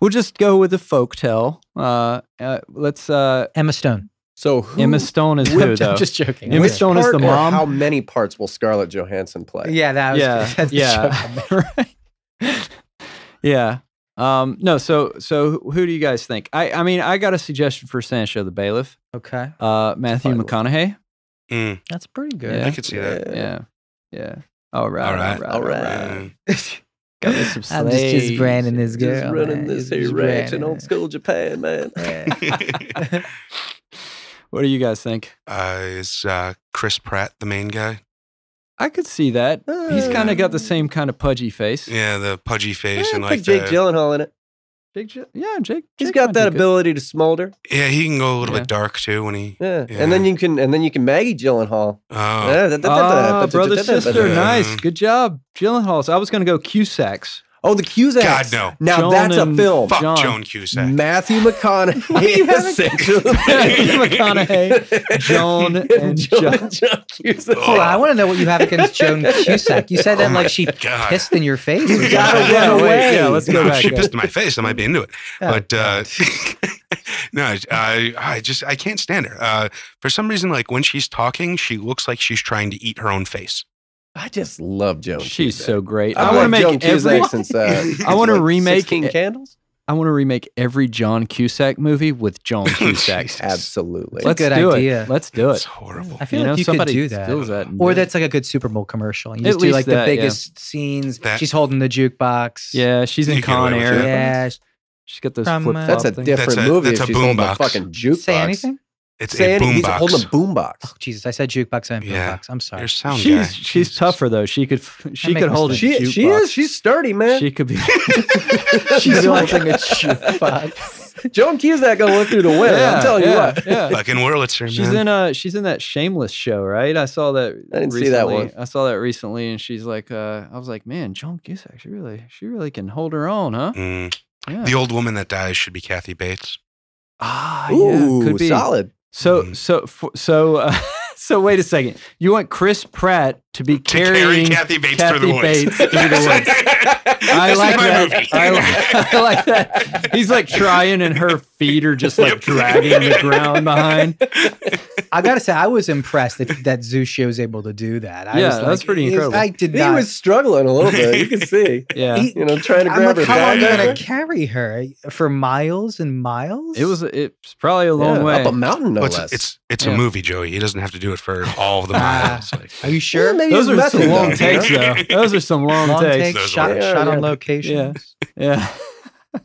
We'll just go with the folk tale. Uh, uh let's uh Emma Stone. So who, Emma Stone is who though? I'm just joking. Emma which Stone is the mom? How many parts will Scarlett Johansson play? yeah, that was yeah, that's yeah, right. yeah. Um, no, so so who- who do you guys think? I I mean, I got a suggestion for Sancho the bailiff. Okay, Uh, Matthew Fine. McConaughey. Mm, that's pretty good. Yeah. I could see that. Yeah, yeah. All right, All right, all right. Mm. Got me some I'm just, just slaves. branding this girl. Just running man. this here ranch in old school Japan, man. What do you guys think? uh, is uh, Chris Pratt the main guy? I could see that. He's kind of got the Uh, same kind of pudgy face. Yeah, the pudgy face Yeah, and like Jake the, Gyllenhaal in it. Jake, Gy- yeah, Jake. He's Jake got might that be good. ability to smolder. yeah, he can go a little Yeah. bit dark too when he. Yeah. Yeah. and then you can and then you can Maggie Gyllenhaal. Oh, Ah, brother, sister, nice, good job, Gyllenhaal. So I was gonna go Cusacks. Oh, the Cusacks. God, no. Now Joan that's a and- film. fuck John. Joan Cusack. Matthew you McConaughey haven't- essentially. Matthew McConaughey, Joan, and John. John Cusack. Hold on, I want to know what you have against Joan Cusack. You said that Oh like she God. pissed in your face. or You gotta something. run Yeah, wait, away. yeah, let's go No, back. she yeah. pissed in my face. I might be into it, Oh, but uh, no, I, I just I can't stand her. Uh, for some reason, like when she's talking, she looks like she's trying to eat her own face. I just love Joan. She's Cusack. so great. I, I want to make Joan every. Cusack since uh, I wanna like remake 16 Candles. I want to remake every John Cusack movie with John Cusack. Absolutely. a Let's good do idea. it. Let's do it. It's horrible. I feel You know, like you could do that. that Or that's like a good Super Bowl commercial. You At just do least like the that, yeah. biggest scenes. That- She's holding the jukebox. Yeah, she's in You get Con Air. Yeah. She's got those From, flip uh, That's a different That's a- movie that's if a she's holding a boombox. fucking jukebox. Say anything? It's Say a anything. He's boombox. holding a boombox. Oh, Jesus. I said jukebox and Yeah. boombox. I'm sorry. Your sound guy. She's she's Jesus. tougher though. She could she could hold a mistakes. She, jukebox. she is. She's sturdy, man. She could be. She's She's holding a jukebox. Joan Cusack gonna look through the window. I'm telling you what. Yeah. Fucking Wurlitzer, She's in uh she's in that Shameless show, right? I saw that. I didn't see that one. I saw that recently, and she's like, uh, I was like, man, Joan Cusack, she really, she really can hold her own, huh? Mm. Yeah. The old woman that dies should be Kathy Bates. ah, Ooh, yeah, could be. solid. So, Mhm. so, so, uh, so. Wait a second. You want Chris Pratt to be To carry carrying Kathy Bates Kathy through the woods. Bates through the woods. I like that. I like, I like that. He's like trying, and her feet are just like dragging the ground behind. I gotta say, I was impressed that that Zushi was able to do that. I Yeah, was that's like, pretty it- incredible. I did He not. was struggling a little bit. You can see. Yeah, He- You know, trying to I'm like, her how are back. gonna carry her for miles and miles? it was. It's probably a long Yeah, way. up a mountain, no Well, it's, less. it's it's Yeah. a movie, Joey. He doesn't have to do it for all of the Ah. miles. Like, Are you sure? Maybe Those he's are some method, long takes, though. Those are some long, Long takes. take, Those shot, were- shot Yeah, on location. Yeah.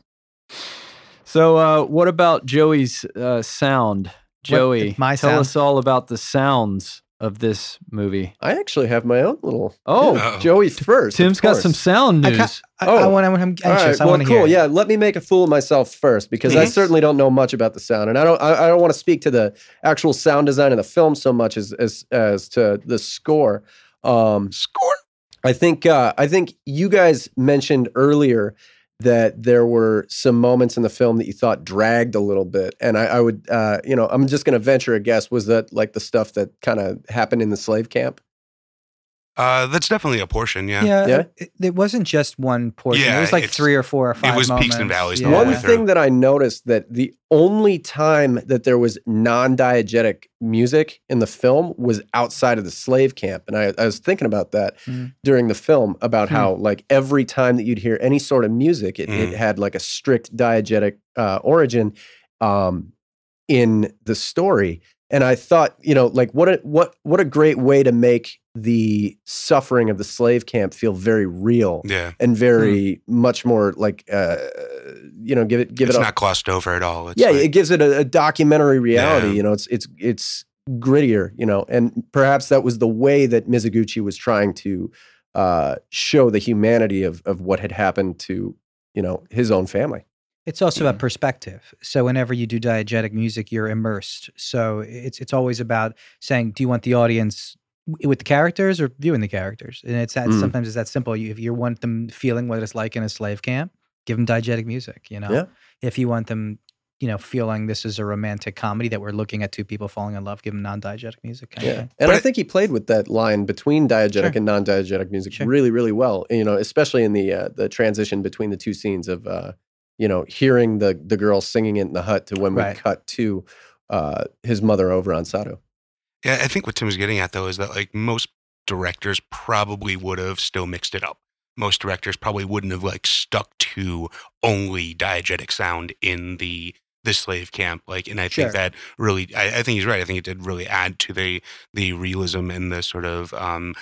so, uh, what about Joey's uh, sound? Joey, my tell sound? us all about the sounds of this movie. I actually have my own little. Oh, Uh-oh. Joey's first. Tim's got some sound I, news. ca- I, Oh. I want. I'm All anxious. right, I well, want to cool. hear. Yeah, let me make a fool of myself first because I Mhm. certainly don't know much about the sound, and I don't. I, I don't want to speak to the actual sound design of the film so much as as as to the score. Um, Score. I think uh, I think you guys mentioned earlier that there were some moments in the film that you thought dragged a little bit, and I, I would, uh, you know, I'm just going to venture a guess. Was that like the stuff that kind of happened in the slave camp? Uh, that's definitely a portion. Yeah. Yeah, Yeah? It, it wasn't just one portion. Yeah, it was like it's- three or four or five. It was peaks and valleys the Yeah. whole One way through. thing that I noticed that the only time that there was non-diegetic music in the film was outside of the slave camp, and I, I was thinking about that Mm. during the film about Hmm. how like every time that you'd hear any sort of music, it, it Mm. had like a strict diegetic uh, origin um, in the story. And I thought, you know, like what a what what a great way to make the suffering of the slave camp feel very real Yeah. and very much more like uh, you know give it give it's it a, not glossed over at all. It's yeah like- it gives it a, a documentary reality Yeah. you know it's it's it's grittier you know and perhaps that was the way that Mizoguchi was trying to uh, show the humanity of of what had happened to you know his own family It's also about perspective. So whenever you do diegetic music, you're immersed. So it's it's always about saying, do you want the audience w- with the characters or viewing the characters. And it's that Mm. sometimes it's that simple. You, if you want them feeling what it's like in a slave camp, give them diegetic music. You know, Yeah. if you want them, you know, feeling this is a romantic comedy that we're looking at two people falling in love, give them non-diegetic music. Kind Yeah, thing. and But I it- think he played with that line between diegetic Sure. and non-diegetic music Sure. really, really well. You know, especially in the uh, the transition between the two scenes of uh, you know hearing the the girl singing it in the hut to when Right. we cut to uh, his mother over on Sado. Yeah, I think what Tim's getting at though is that like most directors probably would have still mixed it up. Most directors probably wouldn't have like stuck to only diegetic sound in the the slave camp. Like, and I Sure. think that really, I, I think he's right. I think it did really add to the the realism and the sort of um,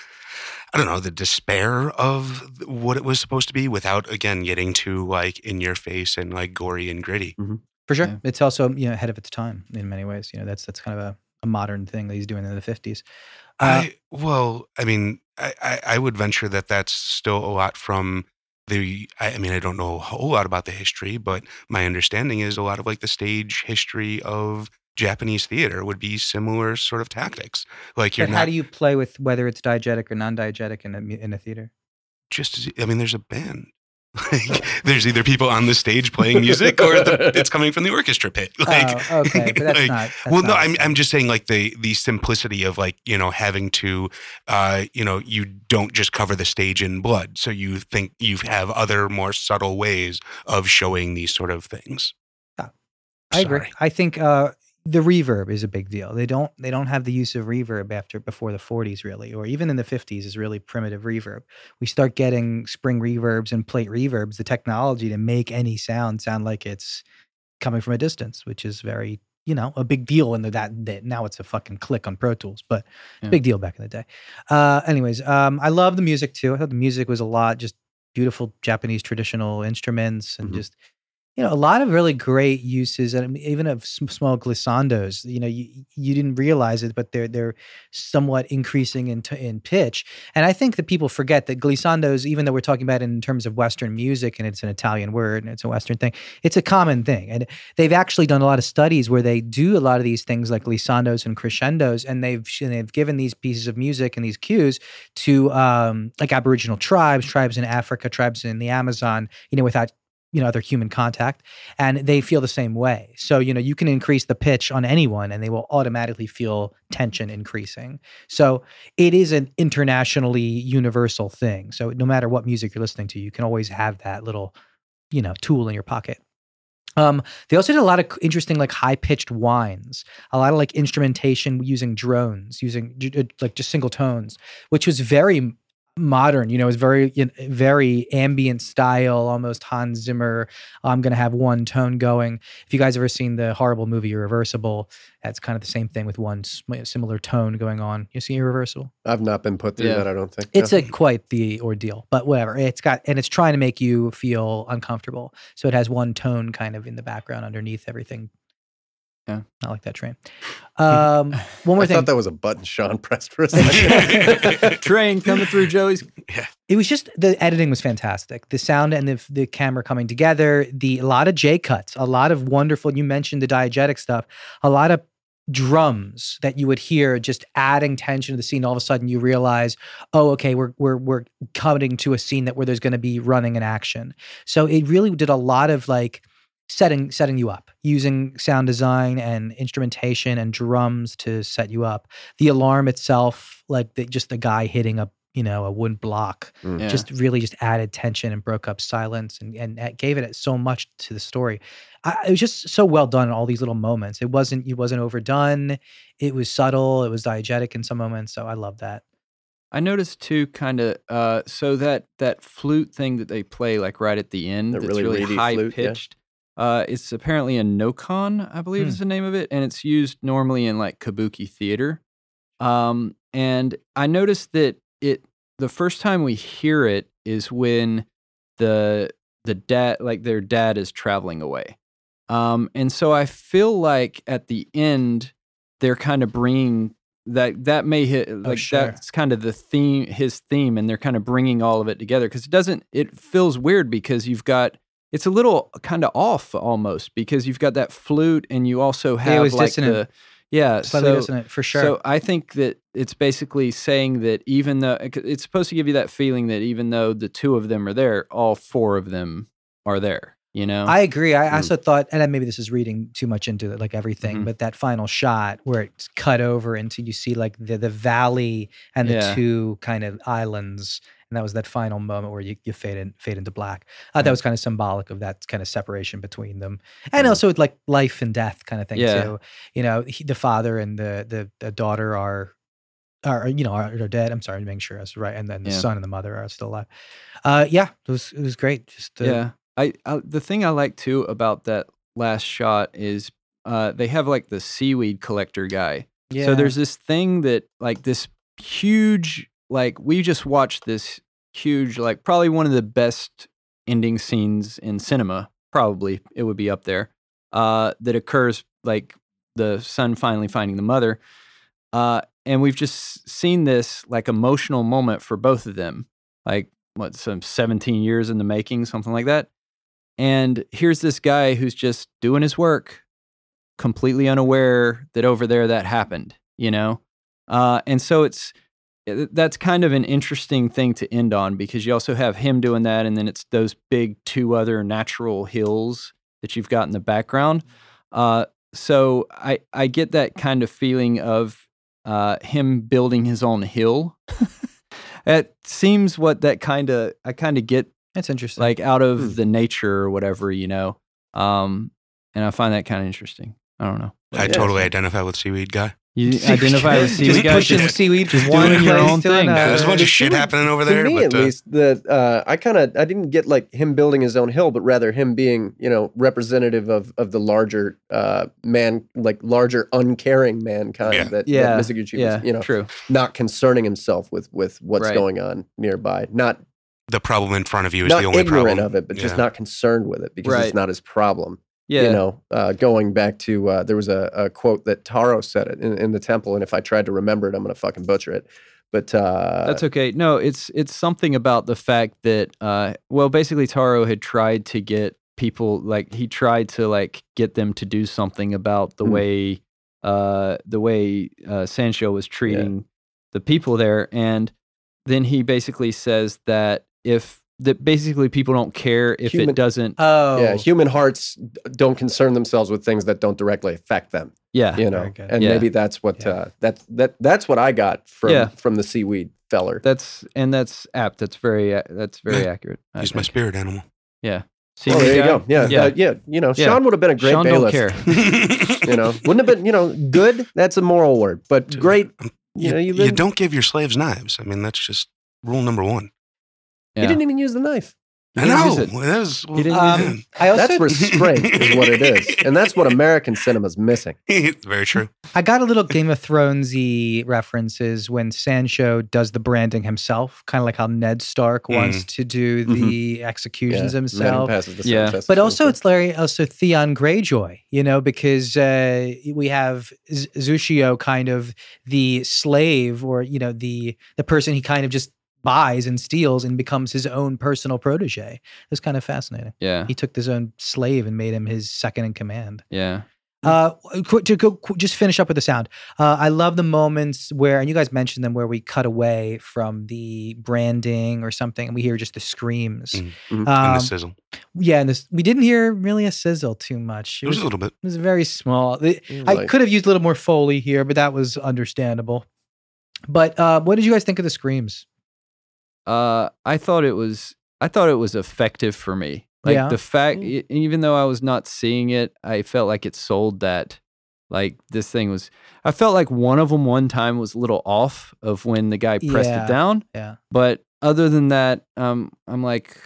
I don't know, the despair of what it was supposed to be without again getting too like in your face and like gory and gritty. For sure. Yeah. It's also, you know, ahead of its time in many ways. You know, that's that's kind of a, a modern thing that he's doing in the 50s. Uh, I well, I mean, I, I, I would venture that that's still a lot from the. I, I mean, I don't know a whole lot about the history, but my understanding is a lot of like the stage history of Japanese theater would be similar sort of tactics. Like you're not how do you play with whether it's diegetic or non-diegetic in a, in a theater? just. as- I mean, there's a band. Like, there's either people on the stage playing music, or the, it's coming from the orchestra pit. Like, oh, okay, but that's like, not. That's well, no, I'm I'm just saying like the the simplicity of like you know having to, uh, you know, you don't just cover the stage in blood, so you think you have other more subtle ways of showing these sort of things. Yeah. I agree. I think uh, the reverb is a big deal. They don't they don't have the use of reverb after before the 40s really, or even in the 50s is really primitive reverb. We start getting spring reverbs and plate reverbs, the technology to make any sound sound like it's coming from a distance, which is very you know a big deal in the, that, that now it's a fucking click on Pro Tools, but Yeah. big deal back in the day. Uh, anyways, um, I love the music too. I thought the music was a lot just beautiful Japanese traditional instruments and Mhm. just you know a lot of really great uses and even of small glissandos you know you, you didn't realize it but they're they're somewhat increasing in, t- in pitch. And i think that people forget that glissandos even though we're talking about it in terms of western music and it's an italian word and it's a western thing it's a common thing. And they've actually done a lot of studies where they do a lot of these things like glissandos and crescendos and they've and they've given these pieces of music and these cues to um, like aboriginal tribes tribes in africa tribes in the amazon you know without you know other human contact and they feel the same way. So you know you can increase the pitch on anyone and they will automatically feel tension increasing. So it is an internationally universal thing. So no matter what music you're listening to you can always have that little you know tool in your pocket. Um, they also did a lot of interesting, like high pitched whines, a lot of like instrumentation using drones, using like just single tones, which was very modern. You know, it was very, you know, very ambient style, almost Hans Zimmer. I'm going to have one tone going. If you guys ever seen the horrible movie Irreversible, that's kind of the same thing with one similar tone going on. You see Irreversible? I've not been put through Yeah. that. I don't think It's no. a quite the ordeal, but whatever. It's got and it's trying to make you feel uncomfortable. So it has one tone kind of in the background underneath everything. Yeah. Not like that train. Um, one more I thing. thought that was a button Sean pressed for a second. Train coming through Joey's. Yeah. it was just the editing was fantastic. The sound and the the camera coming together. The a lot of J cuts, a lot of wonderful. You mentioned the diegetic stuff. A lot of drums that you would hear just adding tension to the scene. All of a sudden, you realize, oh, okay, we're we're we're coming to a scene that where there's going to be running and action. So it really did a lot of like setting setting you up using sound design and instrumentation and drums to set you up the alarm itself like the, just the guy hitting a you know a wooden block Yeah. just really just added tension and broke up silence and and gave it so much to the story I, it was just so well done in all these little moments it wasn't it wasn't overdone it was subtle it was diegetic in some moments so i love that I noticed too, kind of. Uh, so that that flute thing that they play, like right at the end, That that's really really, high flute, yeah. Uh, it's apparently a nohkan, I believe Hmm. is the name of it, and it's used normally in like kabuki theater. Um, and I noticed that it the first time we hear it is when the the dad like their dad is traveling away. Um, and so I feel like at the end they're kind of bringing that that may hit like sure. that's kind of the theme his theme and they're kind of bringing all of it together because it doesn't it feels weird because you've got it's a little kind of off almost because you've got that flute and you also have yeah, it was like dissonant. the Yeah. slightly so, dissonant for sure. So I think that it's basically saying that even though it's supposed to give you that feeling that even though the two of them are there, all four of them are there. You know. I agree. I Mm. also thought, and then maybe this is reading too much into it, like everything, Mhm. but that final shot where it's cut over into you see like the the valley and the Yeah. two kind of islands, and that was that final moment where you, you fade in, fade into black. Thought that Mm. was kind of symbolic of that kind of separation between them, and Mm. also with like life and death kind of thing Yeah. too. You know, he, the father and the, the the daughter are. Are you know are, are dead? I'm sorry, making sure I was right, and then the Yeah. son and the mother are still alive. Uh, yeah, it was it was great. Just uh, yeah. I, I the thing I like too about that last shot is uh, they have like the seaweed collector guy. yeah. So there's this thing that like this huge like we just watched this huge like probably one of the best ending scenes in cinema. Probably it would be up there. Uh, that occurs like the son finally finding the mother. Uh, and we've just seen this like emotional moment for both of them. Like what some 17 years in the making, something like that. And here's this guy who's just doing his work, completely unaware that over there that happened, you know? Uh, and so it's that's kind of an interesting thing to end on because you also have him doing that, and then it's those big two other natural hills that you've got in the background. Uh, so I I get that kind of feeling of uh, him building his own hill. it seems what that kind of I kind of get That's interesting. like out of Hmm. the nature or whatever, you know. Um, and I find that kind of interesting. I don't know. I Yeah. totally identify with seaweed guy. You identify with just seaweed guys, pushing just- seaweed just one doing your own thing. another. Yeah, there's a bunch of shit happening over there. to me, but, at uh, least, that uh, I kind of I didn't get like him building his own hill, but rather him being you know representative of of the larger uh, man, like larger uncaring mankind Yeah. that, yeah, that Mizoguchi yeah, was, you know, true. not concerning himself with with what's Right. going on nearby, not the problem in front of you is not the only ignorant problem. of it, but just not concerned with it because Right. it's not his problem. Yeah, You know, uh, going back to uh, there was a, a quote that Taro said it in, in the temple, and if I tried to remember it, I'm going to fucking butcher it. But uh, that's okay. No, it's it's something about the fact that uh, well, basically Taro had tried to get people like he tried to like get them to do something about the Hmm. way uh the way uh Sancho was treating the people there and then he basically says that if that basically people don't care if Human- it doesn't Oh, yeah, human hearts don't concern themselves with things that don't directly affect them. yeah You know, and Yeah. maybe that's what Yeah. uh, that that that's what I got from Yeah. from the seaweed feller. that's and that's apt that's very a- that's very Yeah. accurate I He's my spirit animal. See oh, there you go. Yeah, Yeah. yeah, yeah. You know, Yeah. Sean would have been a great Sean bailiff. don't care You know, wouldn't have been. You know, good. That's a moral word, but great. You, You know, you you been- don't give your slaves knives. I mean, that's just rule number one. Yeah. He didn't even use the knife. He I know. use it. That is, He didn't use Um, I also That's restraint, is what it is, and that's what American cinema's missing. Very true. I got a little Game of Thronesy references when Sancho does the branding himself, kind of like how Ned Stark wants to do the executions Yeah, himself. Madam passes the Yeah. But for also, it's Larry, also Theon Greyjoy, you know, because uh, we have Z- Zushio kind of the slave or, you know, the the person he kind of just buys and steals and becomes his own personal protege. It was kind of fascinating. yeah He took this own slave and made him his second in command. yeah Uh, to go just finish up with the sound. Uh, I love the moments where, and you guys mentioned them, where we cut away from the branding or something, and we hear just the screams. Mm. Mhm. and Um, the sizzle. yeah, and this we didn't hear really a sizzle too much. It was a little bit. it was very small. The- It was I like- could have used a little more foley here, but that was understandable. But uh, what did you guys think of the screams? Uh i thought it was i thought it was effective for me like Yeah. the fact Mm. e- even though i was not seeing it i felt like it sold that like this thing was i felt like one of them one time was a little off of when the guy pressed Yeah. it down Yeah. but other than that um i'm like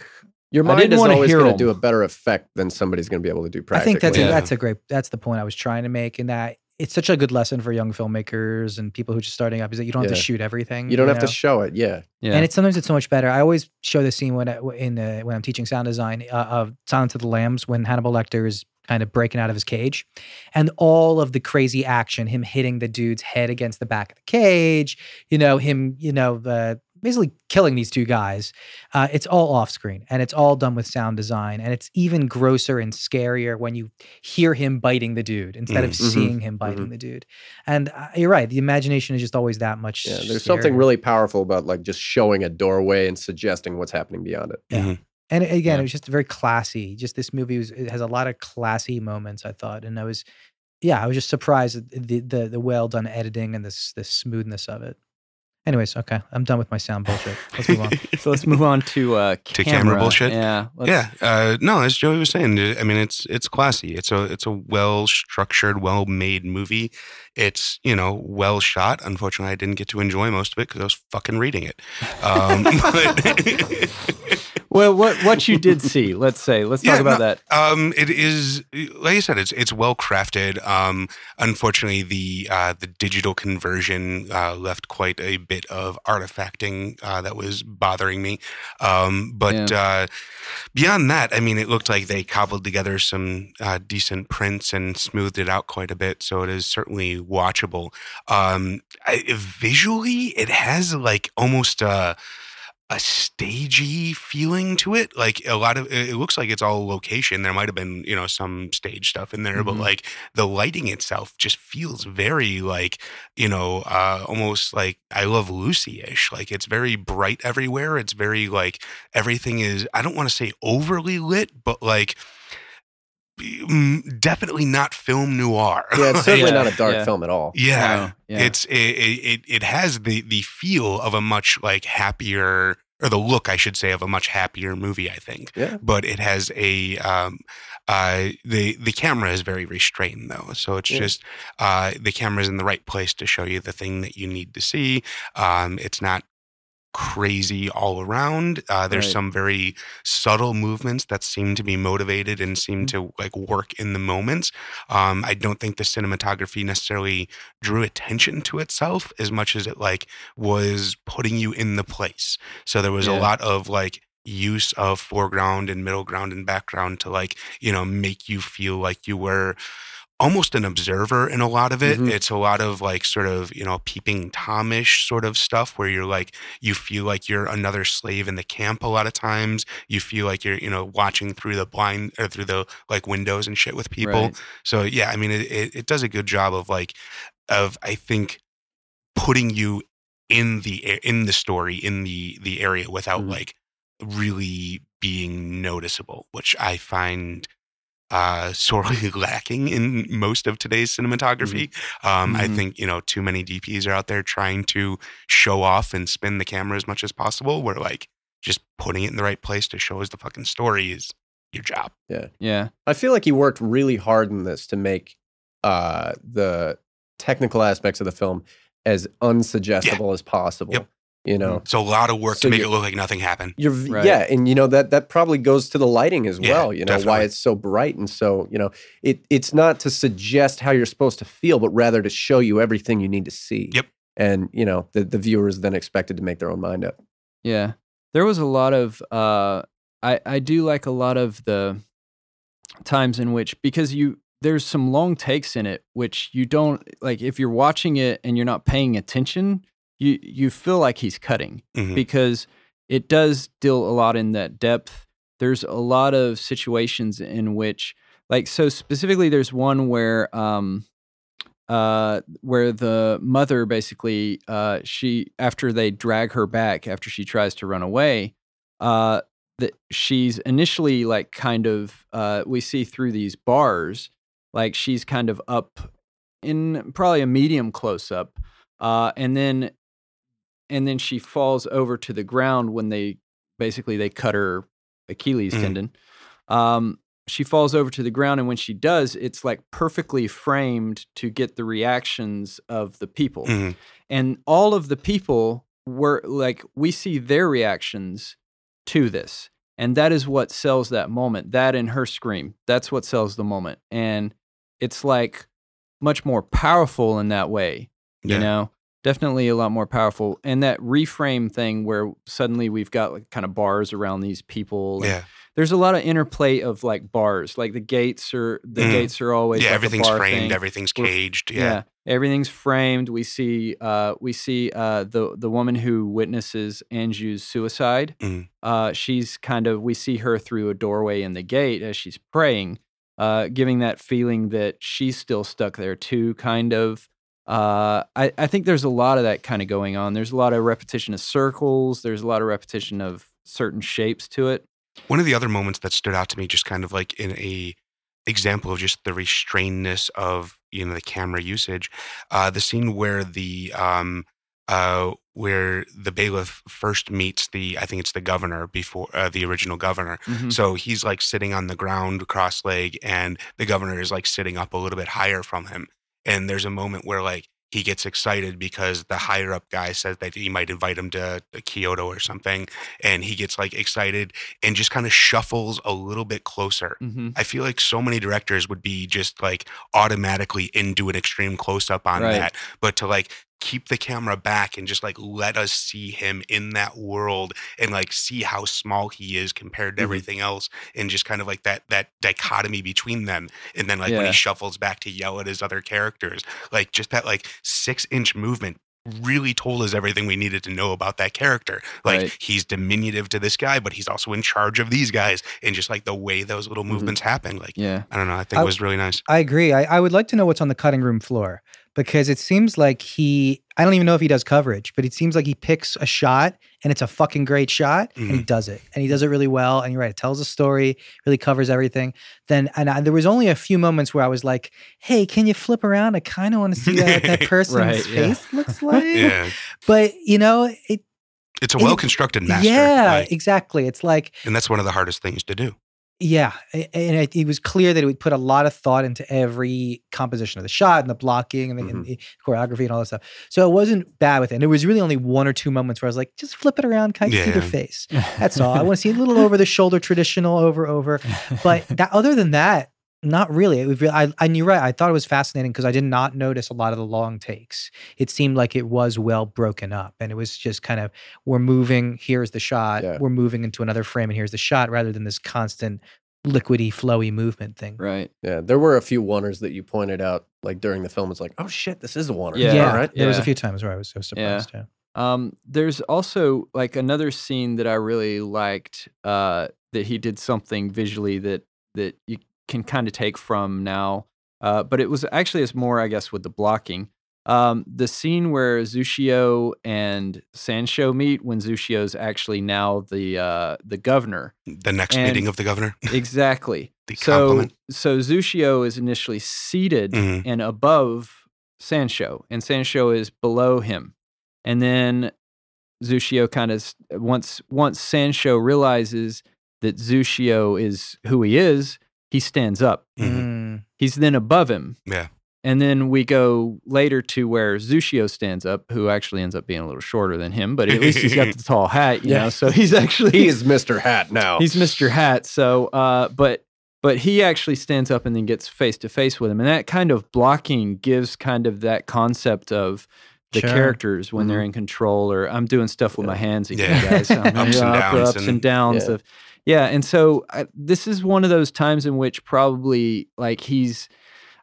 Your I mind didn't is always going to do a better effect than somebody's going to be able to do Practically. I think that's a, that's a great that's the point I was trying to make, in that it's such a good lesson for young filmmakers and people who are just starting up is that you don't have to shoot everything. you don't have know? to show it. Yeah. yeah And it's sometimes it's so much better. I always show the scene when I, in uh, when I'm teaching sound design uh, of Silence of the Lambs when Hannibal Lecter is kind of breaking out of his cage, and all of the crazy action, him hitting the dude's head against the back of the cage, you know, him, you know, the basically killing these two guys. Uh, it's all off screen and it's all done with sound design. And it's even grosser and scarier when you hear him biting the dude instead of Mm. Mhm. seeing him biting Mhm. the dude. And uh, you're right. The imagination is just always that much. Yeah, there's something really powerful about like just showing a doorway and suggesting what's happening beyond it. Yeah. Mhm. And again, Yeah. it was just very classy. Just this movie was it has a lot of classy moments. I thought, and I was, yeah, I was just surprised at the the, the well done editing and this the smoothness of it. Anyways, okay, I'm done with my sound bullshit. Let's move on. So let's move on to uh, To camera bullshit? Yeah, let's- yeah, uh, no, as Joey was saying, I mean, it's it's classy. It's a it's a well structured, well made movie. It's you know well shot. Unfortunately, I didn't get to enjoy most of it because I was fucking reading it. Um, but Well, what what you did see? Let's say. Let's talk about no, that. Um, it is like I said, it's it's well crafted. Um, unfortunately, the uh, the digital conversion uh, left quite a bit of artifacting uh, that was bothering me. Um, but uh, beyond that, I mean, it looked like they cobbled together some uh, decent prints and smoothed it out quite a bit. So it is certainly watchable. Um, I, visually, it has like almost a a stagey feeling to it. Like a lot of it looks like it's all location. There might have been, you know, some stage stuff in there, but Mhm. like the lighting itself just feels very like, you know, uh almost like I love Lucy-ish. Like it's very bright everywhere. It's very like everything is I don't want to say overly lit, but like definitely not film noir. Yeah, it's certainly Yeah, not a dark yeah. film at all. yeah. No, yeah. It's it, it it has the the feel of a much like happier or the look I should say of a much happier movie I think. Yeah. But it has a um uh the the camera is very restrained though. So it's Yeah. just uh the camera's in the right place to show you the thing that you need to see. Um it's not crazy all around. Uh, there's Right. some very subtle movements that seem to be motivated and seem to like work in the moments. Um, I don't think the cinematography necessarily drew attention to itself as much as it like was putting you in the place. So there was a lot of like use of foreground and middle ground and background to like you know make you feel like you were almost an observer in a lot of it Mhm. it's a lot of like sort of you know peeping tomish sort of stuff where you're like you feel like you're another slave in the camp a lot of times you feel like you're you know watching through the blind or through the like windows and shit with people Right. so yeah, I mean, it, it, it does a good job of like, of I think, putting you in the in the story in the the area without Mhm. like really being noticeable, which I find uh sorely lacking in most of today's cinematography. Um, I Mhm. think you know too many DPs are out there trying to show off and spin the camera as much as possible. Where like just putting it in the right place to show us the fucking story is your job. yeah. Yeah. I feel like he worked really hard in this to make uh, the technical aspects of the film as unsuggestible as possible. Yep. You know, It's a lot of work So to make it look like nothing happened. you're Right. yeah, and you know that that probably goes to the lighting as Yeah, well. You know why it's so bright and so you know it. It's not to suggest how you're supposed to feel, but rather to show you everything you need to see. Yep. And you know the the viewer is then expected to make their own mind up. Yeah. There was a lot of uh I I do like a lot of the times in which because you there's some long takes in it which you don't like if you're watching it and you're not paying attention, you you feel like he's cutting Mhm. because it does deal a lot in that depth. There's a lot of situations in which like so specifically there's one where um uh where the mother basically uh she after they drag her back after she tries to run away uh that she's initially like kind of uh we see through these bars like she's kind of up in probably a medium close up uh and then and then she falls over to the ground when they basically they cut her Achilles Mhm. tendon. Um she falls over to the ground and when she does it's like perfectly framed to get the reactions of the people. Mhm. and all of the people were like we see their reactions to this and that is what sells that moment. That and her scream that's what sells the moment. And it's like much more powerful in that way you know definitely a lot more powerful and that reframe thing where suddenly we've got like kind of bars around these people Yeah. there's a lot of interplay of like bars like the gates are the Mhm. gates are always Yeah. like Everything's framed. thing. Everything's caged. yeah. Yeah. Everything's framed. We see uh, we see uh, the the woman who witnesses Anju's suicide. Mhm. Uh, she's kind of we see her through a doorway in the gate as she's praying, uh, giving that feeling that she's still stuck there too. Kind of. Uh, I, I think there's a lot of that kind of going on. There's a lot of repetition of circles. There's a lot of repetition of certain shapes to it. One of the other moments that stood out to me, just kind of like in a example of just the restrainedness of you know the camera usage, uh, the scene where the um, uh, where the bailiff first meets the I think it's the governor before uh, the original governor. Mhm. So he's like sitting on the ground cross leg, and the governor is like sitting up a little bit higher from him. And there's a moment where like he gets excited because the higher up guy says that he might invite him to, to Kyoto or something, and he gets like excited and just kind of shuffles a little bit closer. Mhm. I feel like so many directors would be just like automatically into an extreme close up on Right. that, but to like keep the camera back and just like let us see him in that world and like see how small he is compared to Mhm. everything else and just kind of like that that dichotomy between them and then like when he shuffles back to yell at his other characters like just that like six inch movement really told us everything we needed to know about that character like Right. he's diminutive to this guy but he's also in charge of these guys and just like the way those little Mhm. movements happen like Yeah. i don't know i think I- it was really nice I agree. I, I would like to know what's on the cutting room floor because it seems like he, I don't even know if he does coverage, but it seems like he picks a shot and it's a fucking great shot and he mm-hmm. does it. And he does it really well. And you're right, it tells a story, really covers everything. Then, and I, there was only a few moments where I was like, hey, can you flip around? I kind of want to see that that person's Right, yeah. face looks like. yeah But, you know, it, it's a well constructed master yeah, like, exactly. It's like, and that's one of the hardest things to do Yeah, and it, it was clear that it would put a lot of thought into every composition of the shot and the blocking and the, and mm-hmm. the choreography and all that stuff. So it wasn't bad with it. And there was really only one or two moments where I was like, just flip it around, kind of see their face. That's all. I want to see a little over the shoulder, traditional, over over. But that, other than that, not really. It was real. I, and you're right. I thought it was fascinating because I did not notice a lot of the long takes. It seemed like it was well broken up, and it was just kind of we're moving. Here's the shot. Yeah. We're moving into another frame, and here's the shot, rather than this constant liquidy, flowy movement thing. right. Yeah, there were a few oneers that you pointed out, like during the film. It's like, oh shit, this is a oneer. Yeah. All right. There was a few times where I was so surprised. Yeah. Um, there's also like another scene that I really liked uh, that he did something visually that that you can kind of take from now, uh, but it was actually it's more I guess with the blocking. Um, the scene where Zushio and Sancho meet when Zushio's actually now the uh, the governor. the next And- meeting of the governor Exactly. the so compliment so Zushio is initially seated Mhm. and above Sancho, and Sancho is below him. And then Zushio kind of once once Sancho realizes that Zushio is who he is, he stands up. Mhm. Mm. He's then above him. Yeah. And then we go later to where Zushio stands up, who actually ends up being a little shorter than him, but at least he's got the tall hat, you Yeah. know. So he's actually He is Mr. Hat now. He's Mr. Hat. So, uh, but but he actually stands up and then gets face to face with him, and that kind of blocking gives kind of that concept of the Sure. characters when they're in control, or I'm doing stuff with my hands again, Yeah. guys. I'm Ups and up, downs ups and, and- downs Yeah. of yeah. And so I, this is one of those times in which probably like he's.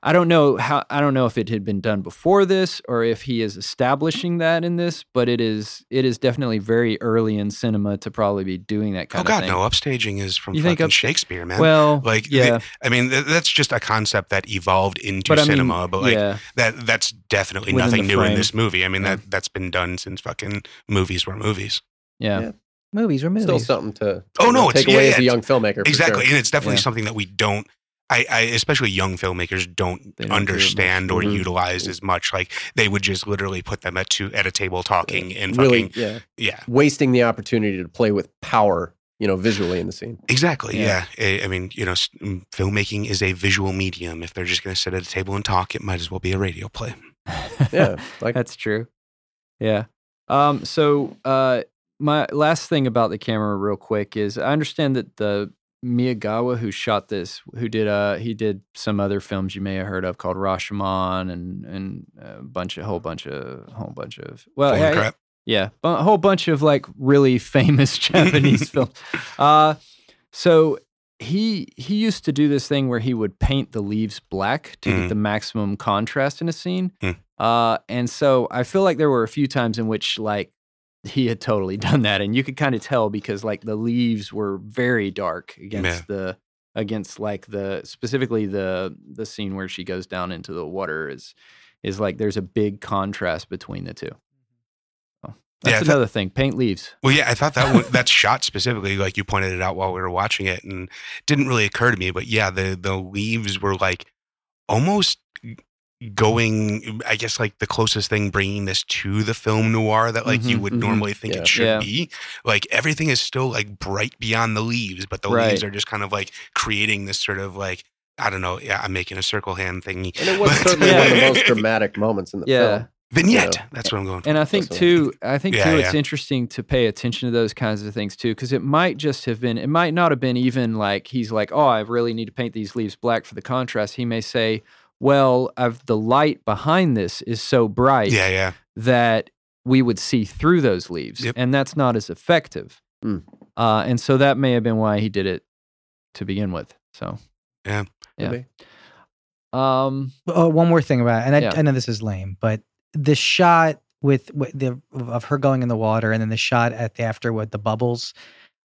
I don't know how I don't know if it had been done before this or if he is establishing that in this, but it is it is definitely very early in cinema to probably be doing that oh kind of thing. Oh god thing. no upstaging is from You think fucking up- shakespeare man Well, like the- yeah, i mean th- that's just a concept that evolved into but I mean, cinema but like yeah, that that's definitely Within nothing the new in this movie i mean Yeah. that that's been done since fucking movies were movies yeah, Yeah. Movies or movies. Still something to Oh, you know, no, it's- take away yeah, as a young filmmaker. exactly sure. and it's definitely Yeah. something that we don't I, I especially young filmmakers don't, don't do it much. understand or Mhm. utilize as much like they would just literally put them at two at a table talking and really, fucking yeah, yeah wasting the opportunity to play with power, you know, visually in the scene. Exactly. Yeah. Yeah. I, I mean, you know, mm, filmmaking is a visual medium. If they're just going to sit at a table and talk, it might as well be a radio play. Yeah, like that's true. Yeah. Um. So, uh, my last thing about the camera, real quick, is I understand that the Miyagawa who shot this, who did uh he did some other films you may have heard of called Rashomon and and a bunch of whole bunch of whole bunch of well yeah, crap. yeah, a whole bunch of like really famous Japanese films. Uh, so he he used to do this thing where he would paint the leaves black to Mhm. get the maximum contrast in a scene. Mm. Uh, and so I feel like there were a few times in which like he had totally done that, and you could kind of tell because like the leaves were very dark against Yeah. the against like the specifically the the scene where she goes down into the water is is like there's a big contrast between the two. So Yeah, that's thought- another thing. Paint leaves. Well, yeah, I thought that one, that shot specifically, like you pointed it out while we were watching it, and didn't really occur to me. But yeah, the the leaves were like almost going. I guess like the closest thing bringing this to the film noir that like you Mhm, would mhm. normally think Yeah. it should Yeah. be. Like everything is still like bright beyond the leaves, but the Right. leaves are just kind of like creating this sort of like I don't know. Yeah, I'm making a circle hand thingy. And it was But- certainly one of the most dramatic moments in the Yeah. film. Vignette. Yeah. That's what I'm going for. And I think That's too, I think Yeah, too, it's yeah. interesting to pay attention to those kinds of things too, because it might just have been, it might not have been even like he's like, oh, I really need to paint these leaves black for the contrast. He may say, well, I've, the light behind this is so bright yeah, yeah. that we would see through those leaves, Yep. and that's not as effective. Hmm. Uh, and so that may have been why he did it to begin with. So, Yeah. Maybe. um, Oh, one more thing about it, and I, Yeah. I know this is lame, but the shot with, with the of her going in the water, and then the shot at the after with the bubbles.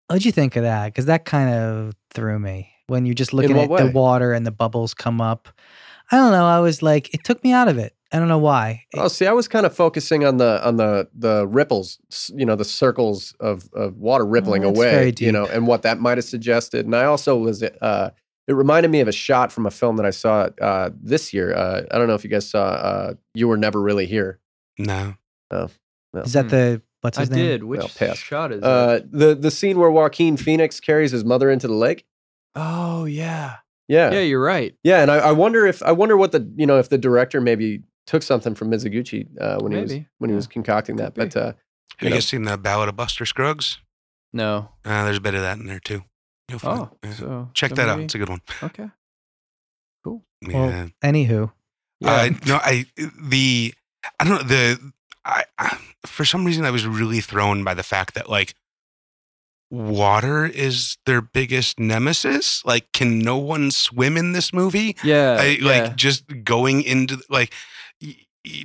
What'd you think of that? Because that kind of threw me when you're just looking what at the water and the bubbles come up. I don't know. I was like, it took me out of it. I don't know why. It- Oh, see, I was kind of focusing on the on the the ripples, you know, the circles of of water rippling that's away, very you know, and what that might have suggested. And I also was, uh, it reminded me of a shot from a film that I saw uh, this year. Uh, I don't know if you guys saw uh, "You Were Never Really Here." No. Oh, Is that Hmm. the what's I his name? did. Which Well, pass. shot is Uh, that? the the scene where Joaquin Phoenix carries his mother into the lake. Oh yeah, Yeah, yeah, you're right. Yeah, and I, I wonder if I wonder what the you know if the director maybe took something from Mizoguchi uh, when he was Maybe, when he was concocting that. Could But uh, Have You you know. guys seen the Ballad of Buster Scruggs? No. Uh, there's a bit of that in there too. You'll find. Oh, yeah. so Check so that out. It's a good one. Okay. Cool. Yeah. Anywho, Yeah. Uh, no, I the I don't know the I, I for some reason I was really thrown by the fact that like water is their biggest nemesis. Like, can no one swim in this movie? yeah. I yeah. like just going into like.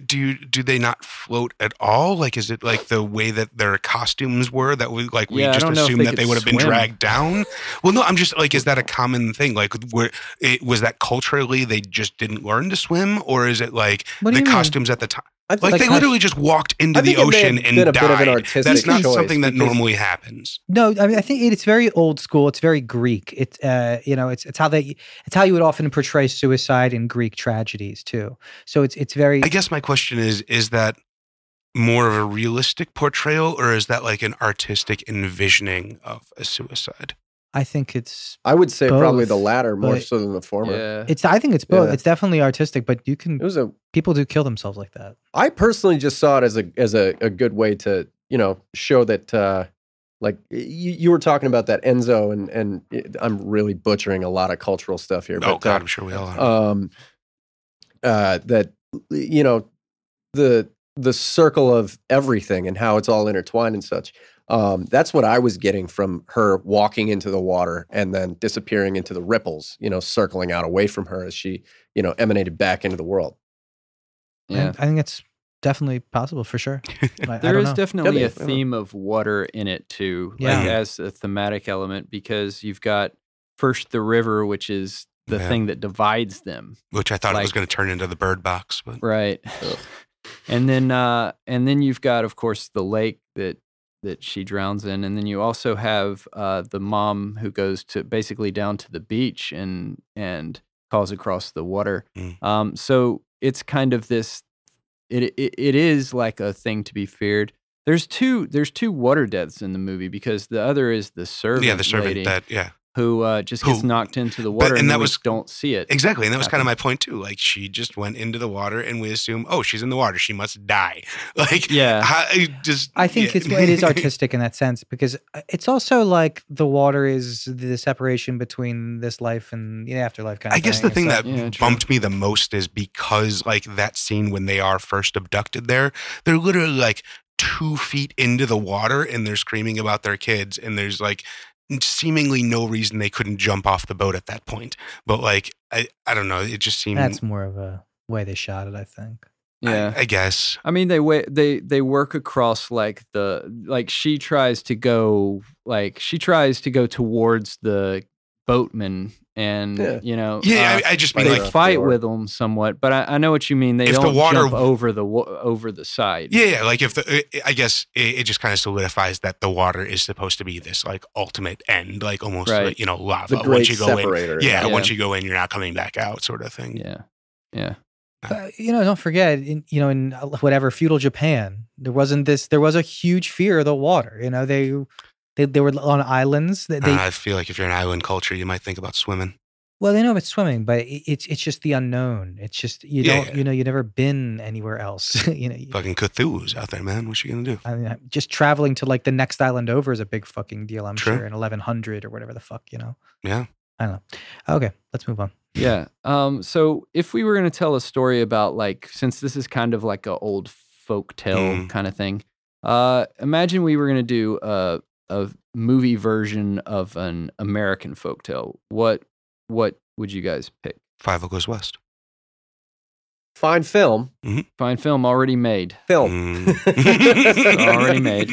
Do do they not float at all? Like, is it like the way that their costumes were that we like we Yeah, just don't know if assumed they that they would have been dragged down? Well, no, I'm just like, is that a common thing? Like, where it was that culturally they just didn't learn to swim, or is it like the you mean? costumes at the time? I Like, they how- literally just walked into I the think it may ocean and died. bit of an artistic That's not choice something that because- normally happens. No, I mean I think it's very old school. It's very Greek. It's uh, you know, it's it's how they it's how you would often portray suicide in Greek tragedies too. So it's it's very I guess my question is: Is that more of a realistic portrayal, or is that like an artistic envisioning of a suicide? I think it's I would say probably the latter more so than the former. yeah. it's I think it's both. Yeah. It's definitely artistic, but you It can was a people do kill themselves like that. I personally just saw it as a as a, a good way to you know show that uh, like you, you were talking about that ensō and and it, I'm really butchering a lot of cultural stuff here. oh but, God, uh, I'm sure we all are. um, uh, that you know the the circle of everything and how it's all intertwined and such. Um, that's what I was getting from her walking into the water and then disappearing into the ripples. You know, circling out away from her as she you know emanated back into the world. yeah. I, I think it's definitely possible for sure. I, I There don't is know. definitely be, a I theme of water in it too, Yeah. like as a thematic element, because you've got first the river, which is the Yeah. thing that divides them, Which I thought it was going to turn into the bird box, but right? And then, uh, and then you've got, of course, the lake that that she drowns in, and then you also have uh, the mom who goes to basically down to the beach and and calls across the water. Mm. Um, so it's kind of this. It, it it is like a thing to be feared. There's two there's two water deaths in the movie because the other is the servant, yeah, the servant lady that yeah, who uh, just gets Who- knocked into the but- water, and and, that we was- don't see it. exactly, and that was kind of my point too. Like she just went into the water, and we assume, oh, she's in the water, she must die. Like Yeah. I just I think yeah. it's it is artistic in that sense because uh, it's also like the water is the separation between this life and the afterlife kind of I guess the thing. thing It's that Yeah, bumped me the most is because like that scene when they are first abducted there, they're literally like two feet into the water and they're screaming about their kids and there's like seemingly no reason they couldn't jump off the boat at that point. But like I, I don't know, it just seemed that's more of a way they shot it. I think. Yeah. I, I guess. I mean, they wa- they they work across like the like she tries to go like she tries to go towards the boatman and Yeah. you know Yeah, uh, I, I just mean they like fight shore. with them somewhat. But I, I know what you mean. They If don't water- jump over the over the side. Yeah, yeah, like if the, I guess it, it just kind of solidifies that the water is supposed to be this like ultimate end, like almost Right. like, you know lava. The once you go separator. in, yeah, Yeah. once you go in, you're not coming back out, sort of thing. yeah, yeah. Uh, you know, don't forget, in, you know, in uh, whatever feudal Japan, there wasn't this. There was a huge fear of the water. You know, they they, they were on islands. That they Uh, I feel like if you're an island culture, you might think about swimming. well, they know it's swimming, but it, it's it's just the unknown. It's just you Yeah, don't yeah. you know you never been anywhere else. you know, Fucking Cthulhu's out there, man. What you gonna do? I mean, just traveling to like the next island over is a big fucking deal. I'm True. sure in 1100 or whatever the fuck. You know. Yeah. I don't know. Okay, let's move on. Yeah. Um, so if we were going to tell a story about like, since this is kind of like a old folk tale Mm. kind of thing, uh, imagine we were going to do a a movie version of an American folk tale. What what would you guys pick? Fievel Goes West. Fine film. Fine film already made. Film. Mm. Already made.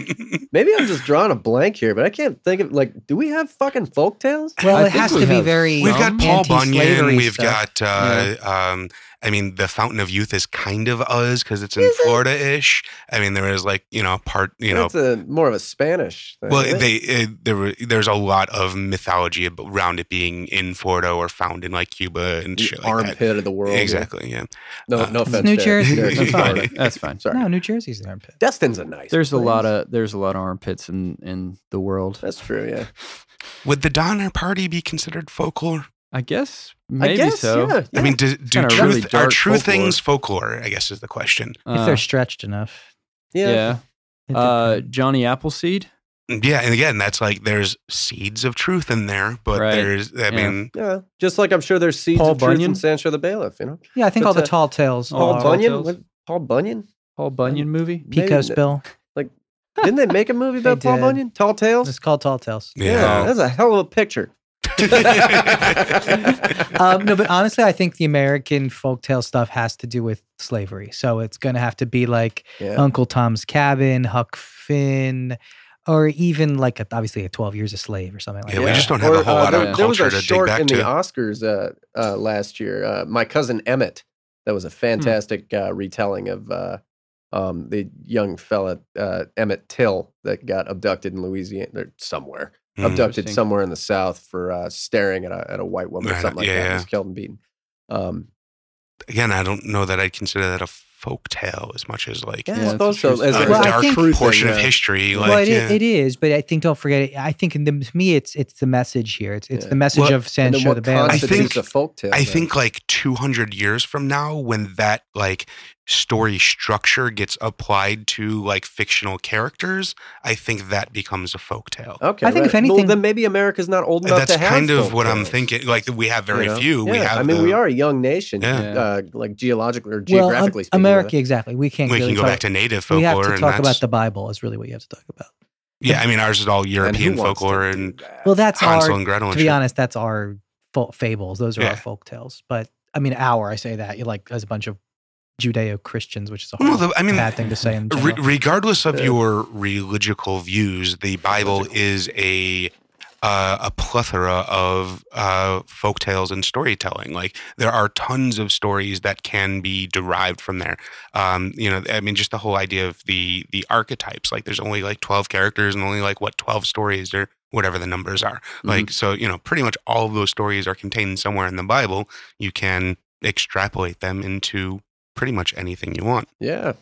Maybe I'm just drawing a blank here, but I can't think of like, do we have fucking folk tales? Well, I it has we to be very. We've got Paul Bunyan. anti-slavery We've stuff. got, uh, um, I mean, the Fountain of Youth is kind of us because it's in Is it? Florida ish. I mean, there is like, you know, part, you know, That's a more of a Spanish thing. well, isn't it? they uh, there were, there's a lot of mythology around it being in Florida or found in like Cuba and the shit like that. armpit of the world. Exactly. Yeah. No, Uh, no offense. New Derek. Jersey. Derek's That's fine. That's fine. Sorry. No, New Jersey's an armpit. Destin's a nice. There's a lot of there's a lot of armpits in in the world. That's true. Yeah. Would the Donner Party be considered folklore? I guess maybe I guess. so. Yeah, I mean, do, do truth really are true folklore. things folklore? I guess is the question. if Uh, they're stretched enough. yeah. yeah. Uh. Johnny Appleseed. Yeah, and again, that's like there's seeds of truth in there, but Right. there's, I Yeah. mean, Yeah. Just like I'm sure there's seeds Paul of truth Bunyan? in Sansho the Bailiff. You know, yeah, I think but all the the- tall tales. Paul Tall Bunyan. Tales? What, Paul Bunyan. Paul Bunyan movie. Pecos Bill. Like, Didn't they make a movie about Paul did. Bunyan? Tall Tales. It's called Tall Tales. yeah. that's a hell of a picture. um, no, but honestly, I think the American folktale stuff has to do with slavery. So it's going to have to be like Yeah. Uncle Tom's Cabin, Huck Finn, or even like a, obviously a 12 Years a Slave or something like Yeah, that. we just don't have Or, a whole uh, lot there, of there was culture a to dig short back in to. the Oscars uh, uh, last year. Uh, my cousin Emmett. That was a fantastic uh, retelling of uh, um, the young fella uh, Emmett Till that got abducted in Louisiana or somewhere. Mm. abducted somewhere in the South for uh, staring at a at a white woman or something like yeah, that. yeah. Was killed and beaten. Um, Again, I don't know that I'd consider that a folk tale as much as like yeah, Yeah, I it's a so. As, a a- Well, as I a think- portion thing, of yeah. history. Like, well, it, yeah. it is, but I think don't forget. It, I think in the, to me, it's it's the message here. It's it's Yeah. the message Well, of And then Sansho the Band. I constitutes think- a folk tale? I then? think like 200 years from now, when that like story structure gets applied to like fictional characters, I think that becomes a folk tale. Okay, I think if right. Well, anything- then maybe America's not old enough That's to have. That's kind of folk what I'm thinking. Like we have very you know? few. We have. I mean, the- we are a young nation, Yeah. Yeah. uh, like geologically or well, geographically um, speaking. America, exactly. We can't. We really can go talk, back to native We have folklore. to and talk that's- about the Bible. Is really what you have to talk about. Yeah, I mean, ours is all European wants folklore and that? Well, that's Hansel our. and Gretel. To be shit. honest, that's our fol- fables. Those are Yeah. our folk tales. But I mean, our. I say that you like as a bunch of Judeo Christians, which is a Well, no, the- I mean, bad thing to say in Re- general. regardless of Yeah. your religious views, the Bible Religical. is a uh, a plethora of uh, folk tales and storytelling. Like there are tons of stories that can be derived from there. Um, you know, I mean, just the whole idea of the the archetypes. Like there's only like twelve characters and only like what twelve stories or whatever the numbers are. Like so, you know, pretty much all of those stories are contained somewhere in the Bible. You can extrapolate them into pretty much anything you want. yeah,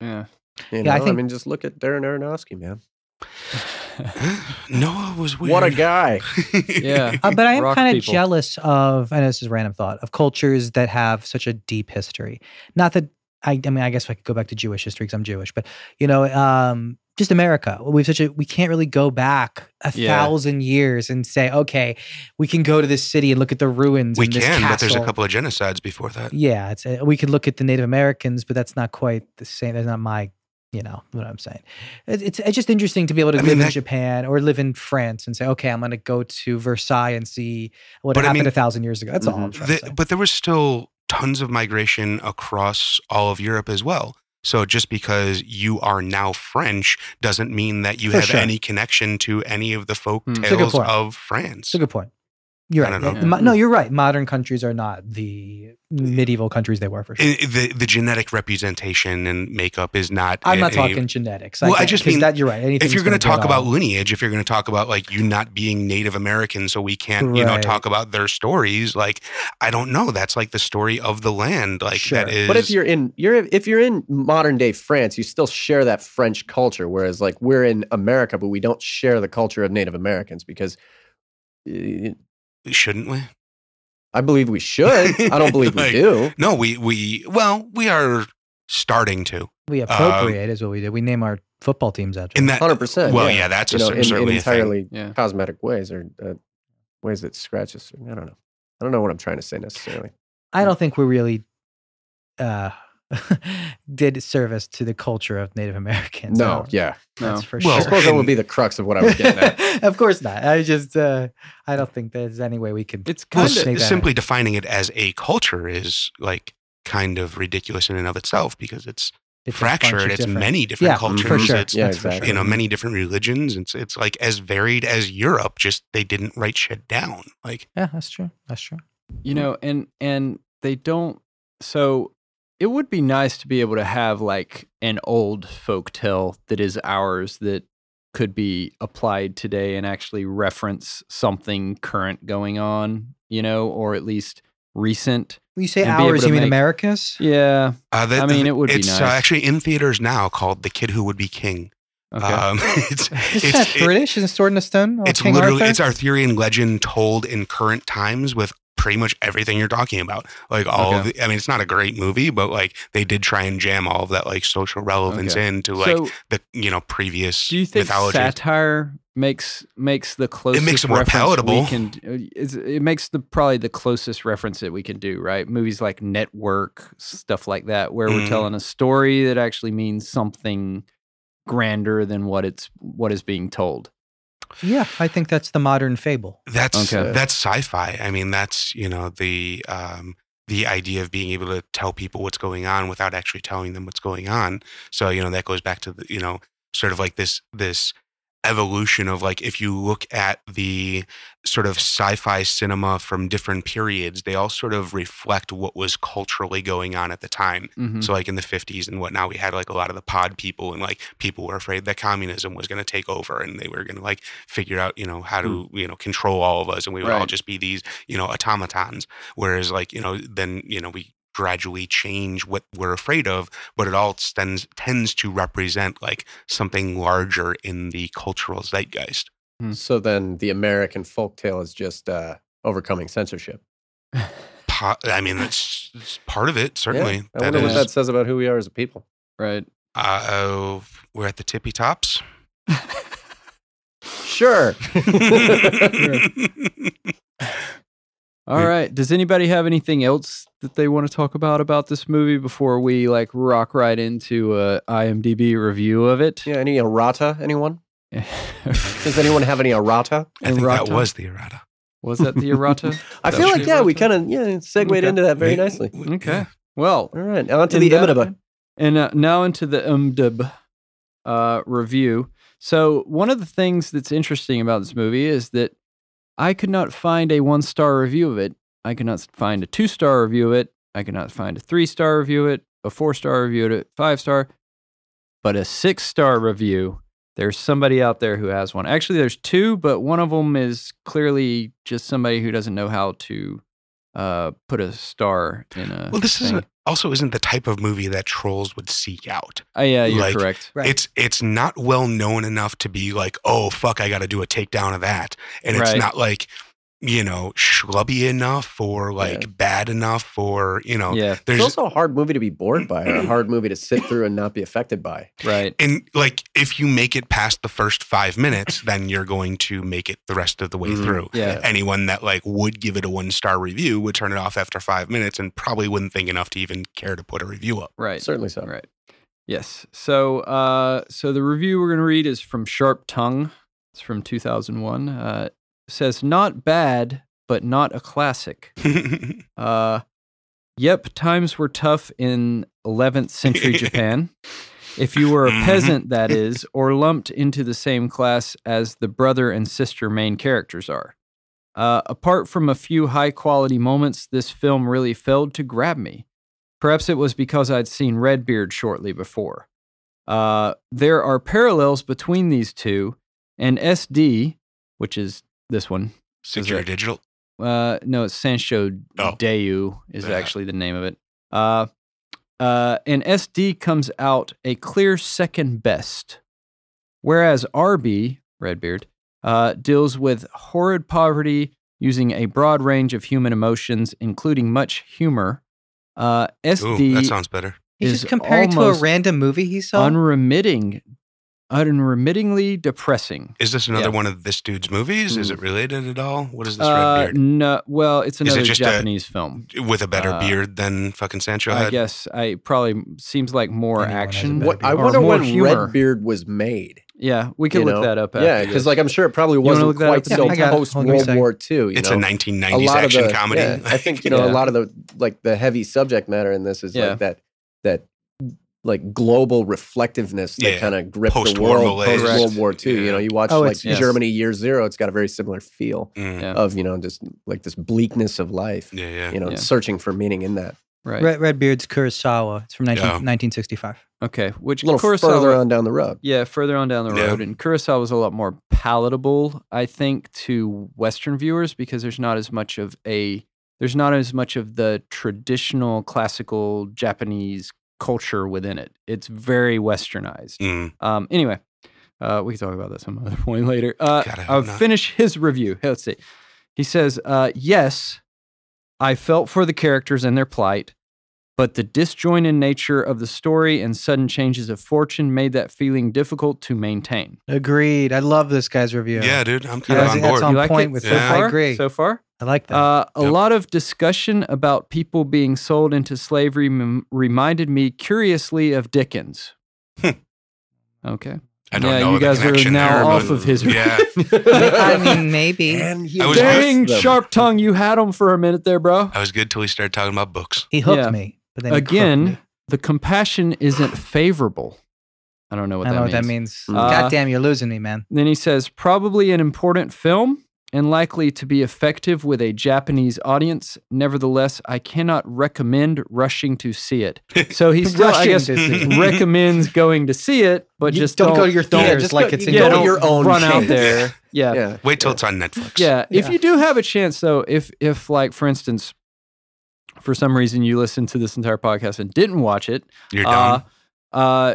Yeah. you Yeah, I know, I, think- mean, just look at Darren Aronofsky, man. Noah was weird. What a guy! yeah. Uh, but I am kind of jealous of. I know this is a random thought of cultures that have such a deep history. Not that I. I mean, I guess I could go back to Jewish history because I'm Jewish, but you know, um, just America. We've such a. We can't really go back a Yeah. thousand years and say, okay, we can go to this city and look at the ruins. we and this can, but there's a couple of genocides before that. Yeah, it's a, we could look at the Native Americans, but that's not quite the same. That's not my, you know, what I'm saying. It, it's it's just interesting to be able to I live mean, in that- Japan or live in France and say, okay, I'm going to go to Versailles and see what But I happened mean, a thousand years ago. That's all I'm Mhm. trying to say. The, but there was still tons of migration across all of Europe as well. So just because you are now French doesn't mean that you For have sure. any connection to any of the folk hmm. good tales of France. It's a good point. You're I right. don't know. mo- No, you're right. Modern countries are not the medieval countries they were for sure. I- the the genetic representation and makeup is not. I'm not any- talking genetics. Well, I just mean, that you're right. Anything's if you're going to talk about all- lineage, if you're going to talk about like you not being Native American, so we can't, you know, talk about their stories. Like, I don't know. That's like the story of the land. Like Sure. that is. But if you're in you're if you're in modern day France, you still share that French culture. Whereas like we're in America, but we don't share the culture of Native Americans because uh, shouldn't we? I believe we should. I don't believe we do. No, we we well, we are starting to we appropriate is what we do. We name our football teams after. in them. that. Hundred percent. Well, yeah, that's you a know, cer- in, in certainly a thing. entirely Yeah. cosmetic ways or uh, ways that scratch us. I don't know. I don't know what I'm trying to say necessarily. I don't think we're really uh, did service to the culture of Native Americans. No, Uh, yeah. that's No. for Well, I suppose that would be the crux of what I was getting at. of course not. I just uh, I don't think there's any way we could. It's kind Kinda- of Snake simply defining it as a culture is like kind of ridiculous in and of itself because it's it's fractured. It's different- many different Yeah, cultures. for sure. It's Yeah, exactly. you know many different religions. It's it's like as varied as Europe. Just they didn't write shit down. Like Yeah, that's true. That's true. you know and and they don't so it would be nice to be able to have like an old folk tale that is ours that could be applied today and actually reference something current going on you know or at least recent When you say And be able ours, to you mean make- America's? yeah uh, the, I mean, it would be it's uh, actually in theaters now called The Kid Who Would Be King. okay Um, it's Isn't it's that British? Isn't Sword in the Stone? It's King literally Arthur? it's Arthurian legend told in current times with pretty much everything you're talking about. Like all of the, I mean, it's not a great movie, but like they did try and jam all of that like social relevance Okay. into like so the you know previous do you think mythology. satire makes makes the closest it makes it more palatable. we can it makes the probably the closest reference that we can do right movies like network stuff like that where we're Mhm. telling a story that actually means something grander than what it's what is being told yeah, I think that's the modern fable. That's Okay. that's sci-fi. I mean, that's you know the um, the idea of being able to tell people what's going on without actually telling them what's going on. So you know that goes back to the you know sort of like this this evolution of like if you look at the sort of sci-fi cinema from different periods, they all sort of reflect what was culturally going on at the time. Mhm. So like in the 50s and whatnot, we had like a lot of the pod people and like people were afraid that communism was going to take over and they were going to like figure out, you know, how to, you know, control all of us and we would all just be these, you know, automatons. Whereas like, you know, then, you know, we gradually change what we're afraid of, but it all tends tends to represent like something larger in the cultural zeitgeist. So then the American folktale is just uh, overcoming censorship. Po- I mean, that's, that's part of it, certainly. Yeah. I That wonder what that says about who we are as a people. right uh, oh, we're at the tippy tops. Sure. all We- right does anybody have anything else that they want to talk about about this movie before we like rock right into a imdb review of it yeah. Any errata? Anyone? Does anyone have any errata? I think Errata? that was the errata. was that the errata I That feel like the yeah, we kind of yeah segued Okay. into that very We- nicely. we- okay well All right, on to the IMDb. And uh, now into the IMDb uh, review. So one of the things that's interesting about this movie is that I could not find a one star review of it. I could not find a two star review of it. I could not find a three star review of it, a four star review of it, five star, but a six star review. There's somebody out there who has one. Actually, there's two, but one of them is clearly just somebody who doesn't know how to uh, put a star in a. Well, this thing. isn't also isn't the type of movie that trolls would seek out. Oh, yeah, you're like- correct. Right. It's it's not well known enough to be like, oh fuck, I got to do a takedown of that, and it's Right. not like you know schlubby enough or like Yeah. bad enough or you know Yeah, It's there's also a hard movie to be bored by, or a hard movie to sit through and not be affected by. right. and like if you make it past the first five minutes, then you're going to make it the rest of the way Mhm. through. Yeah. Anyone that like would give it a one star review would turn it off after five minutes and probably wouldn't think enough to even care to put a review up. Right. Certainly so. Right. Yes. So, uh, so the review we're going to read is from Sharp Tongue. It's from 2001. Uh, it says not bad, but not a classic. Uh, Yep, times were tough in 11th century Japan. If you were a Mhm. peasant, that is, or lumped into the same class as the brother and sister main characters are. Uh, apart from a few high quality moments, this film really failed to grab me. Perhaps it was because I'd seen Redbeard shortly before. Uh, there are parallels between these two, and SD, which is this one. Secure it- digital. Uh, no, it's Sansho Oh. Deu is Yeah. actually the name of it. Uh, uh, and SD comes out a clear second best, whereas RB Redbeard uh, deals with horrid poverty using a broad range of human emotions, including much humor. Uh, Ooh, SD that sounds better. He's just comparing to a random movie he saw. unremitting, unremittingly depressing. Is this another Yeah. one of this dude's movies? Is it related at all? What is this Uh, red beard? no, well, it's Is it another just a- Japanese film. With a better uh, beard than fucking Sansho I had? guess I probably seems like more Anyone action. What I wonder when humor. Redbeard was made. Yeah, we can you look know? that up. After Yeah, because like I'm sure it probably wasn't look quite up? so Yeah, I got it. post Hold on a World. War II. You It's know? a a 1990s lot of action the, comedy. Yeah, I think you know Yeah. a lot of the like the heavy subject matter in this is Yeah. like that that like global reflectiveness that Yeah. kind of gripped the world malaise. post World War II. You know, you watch Oh, like Yes. Germany Year Zero. It's got a very similar feel Mm, Yeah. of you know just like this bleakness of life. yeah, yeah. You know, Yeah. searching for meaning in that. right. Red, Redbeard's Kurosawa. It's from 19, Yeah. 1965. Okay, which A little Kurosawa, further on down the road. Yeah, further on down the Yeah. road, and Kurosawa was a lot more palatable, I think, to Western viewers because there's not as much of a there's not as much of the traditional classical Japanese culture within it. It's very westernized. Mm, Um, anyway, uh, we can talk about that some other point later. Uh, God, I hope I'll not. finish his review. Let's see. He says, uh, "Yes, I felt for the characters and their plight, but the disjointed nature of the story and sudden changes of fortune made that feeling difficult to maintain." Agreed. I love this guy's review. yeah, dude, I'm Yeah, kind I of on think that's on You like point it with so far? I agree. So far, I like that. uh, a Yep. lot of discussion about people being sold into slavery m- reminded me curiously of Dickens. Hmm. Okay. I don't know. yeah, know you the guys are now there, off of his. Yeah, I mean, maybe. And he I was- Dang, sharp tongue, you had him for a minute there, bro. I was good till he started talking about books. he hooked Yeah. me. But then Again, me. the compassion isn't favorable. I don't know what I don't know that what means. that means. Uh, God damn, you're losing me, man. Then he says, probably an important film and likely to be effective with a Japanese audience. Nevertheless, I cannot recommend rushing to see it. So he still, I guess, to see it. recommends going to see it, but You just don't don't, go to your don't- theaters just like go- it's in yeah, go your own run out there. Yeah, Yeah. Wait till it's on Netflix. Yeah, if you do have a chance, though, if if like for instance, for some reason you listened to this entire podcast and didn't watch it, You're uh, done. uh,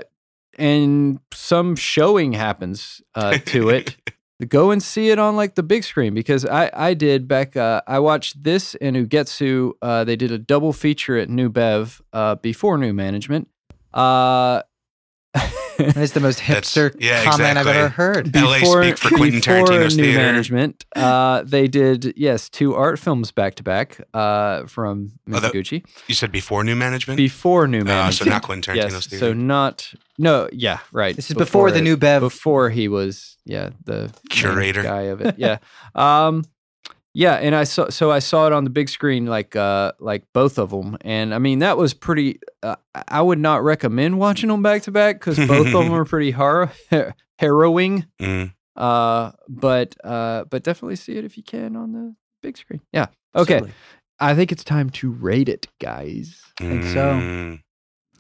and some showing happens uh, to it, go and see it on like the big screen because I I did back. Uh, I watched this and Ugetsu. Uh, they did a double feature at New Bev uh, before New Management. Uh, That's the most That's- hipster yeah, comment I've ever heard. LA speak for Quentin before Tarantino's new theater. management, uh, they did yes two art films back to back uh, from Oh, You said before new management? before new Uh, management. so not Quentin Tarantino's yes, theater. so not no yeah right. This is before, the it- new Bev. before he was yeah the main Curator. guy of it yeah um yeah and i saw so i saw it on the big screen like uh like both of them and i mean that was pretty uh, i would not recommend watching them back to back because both of them are pretty har- harrowing Mm. uh but uh but definitely see it if you can on the big screen yeah okay Certainly. i think it's time to rate it guys think so. Mm.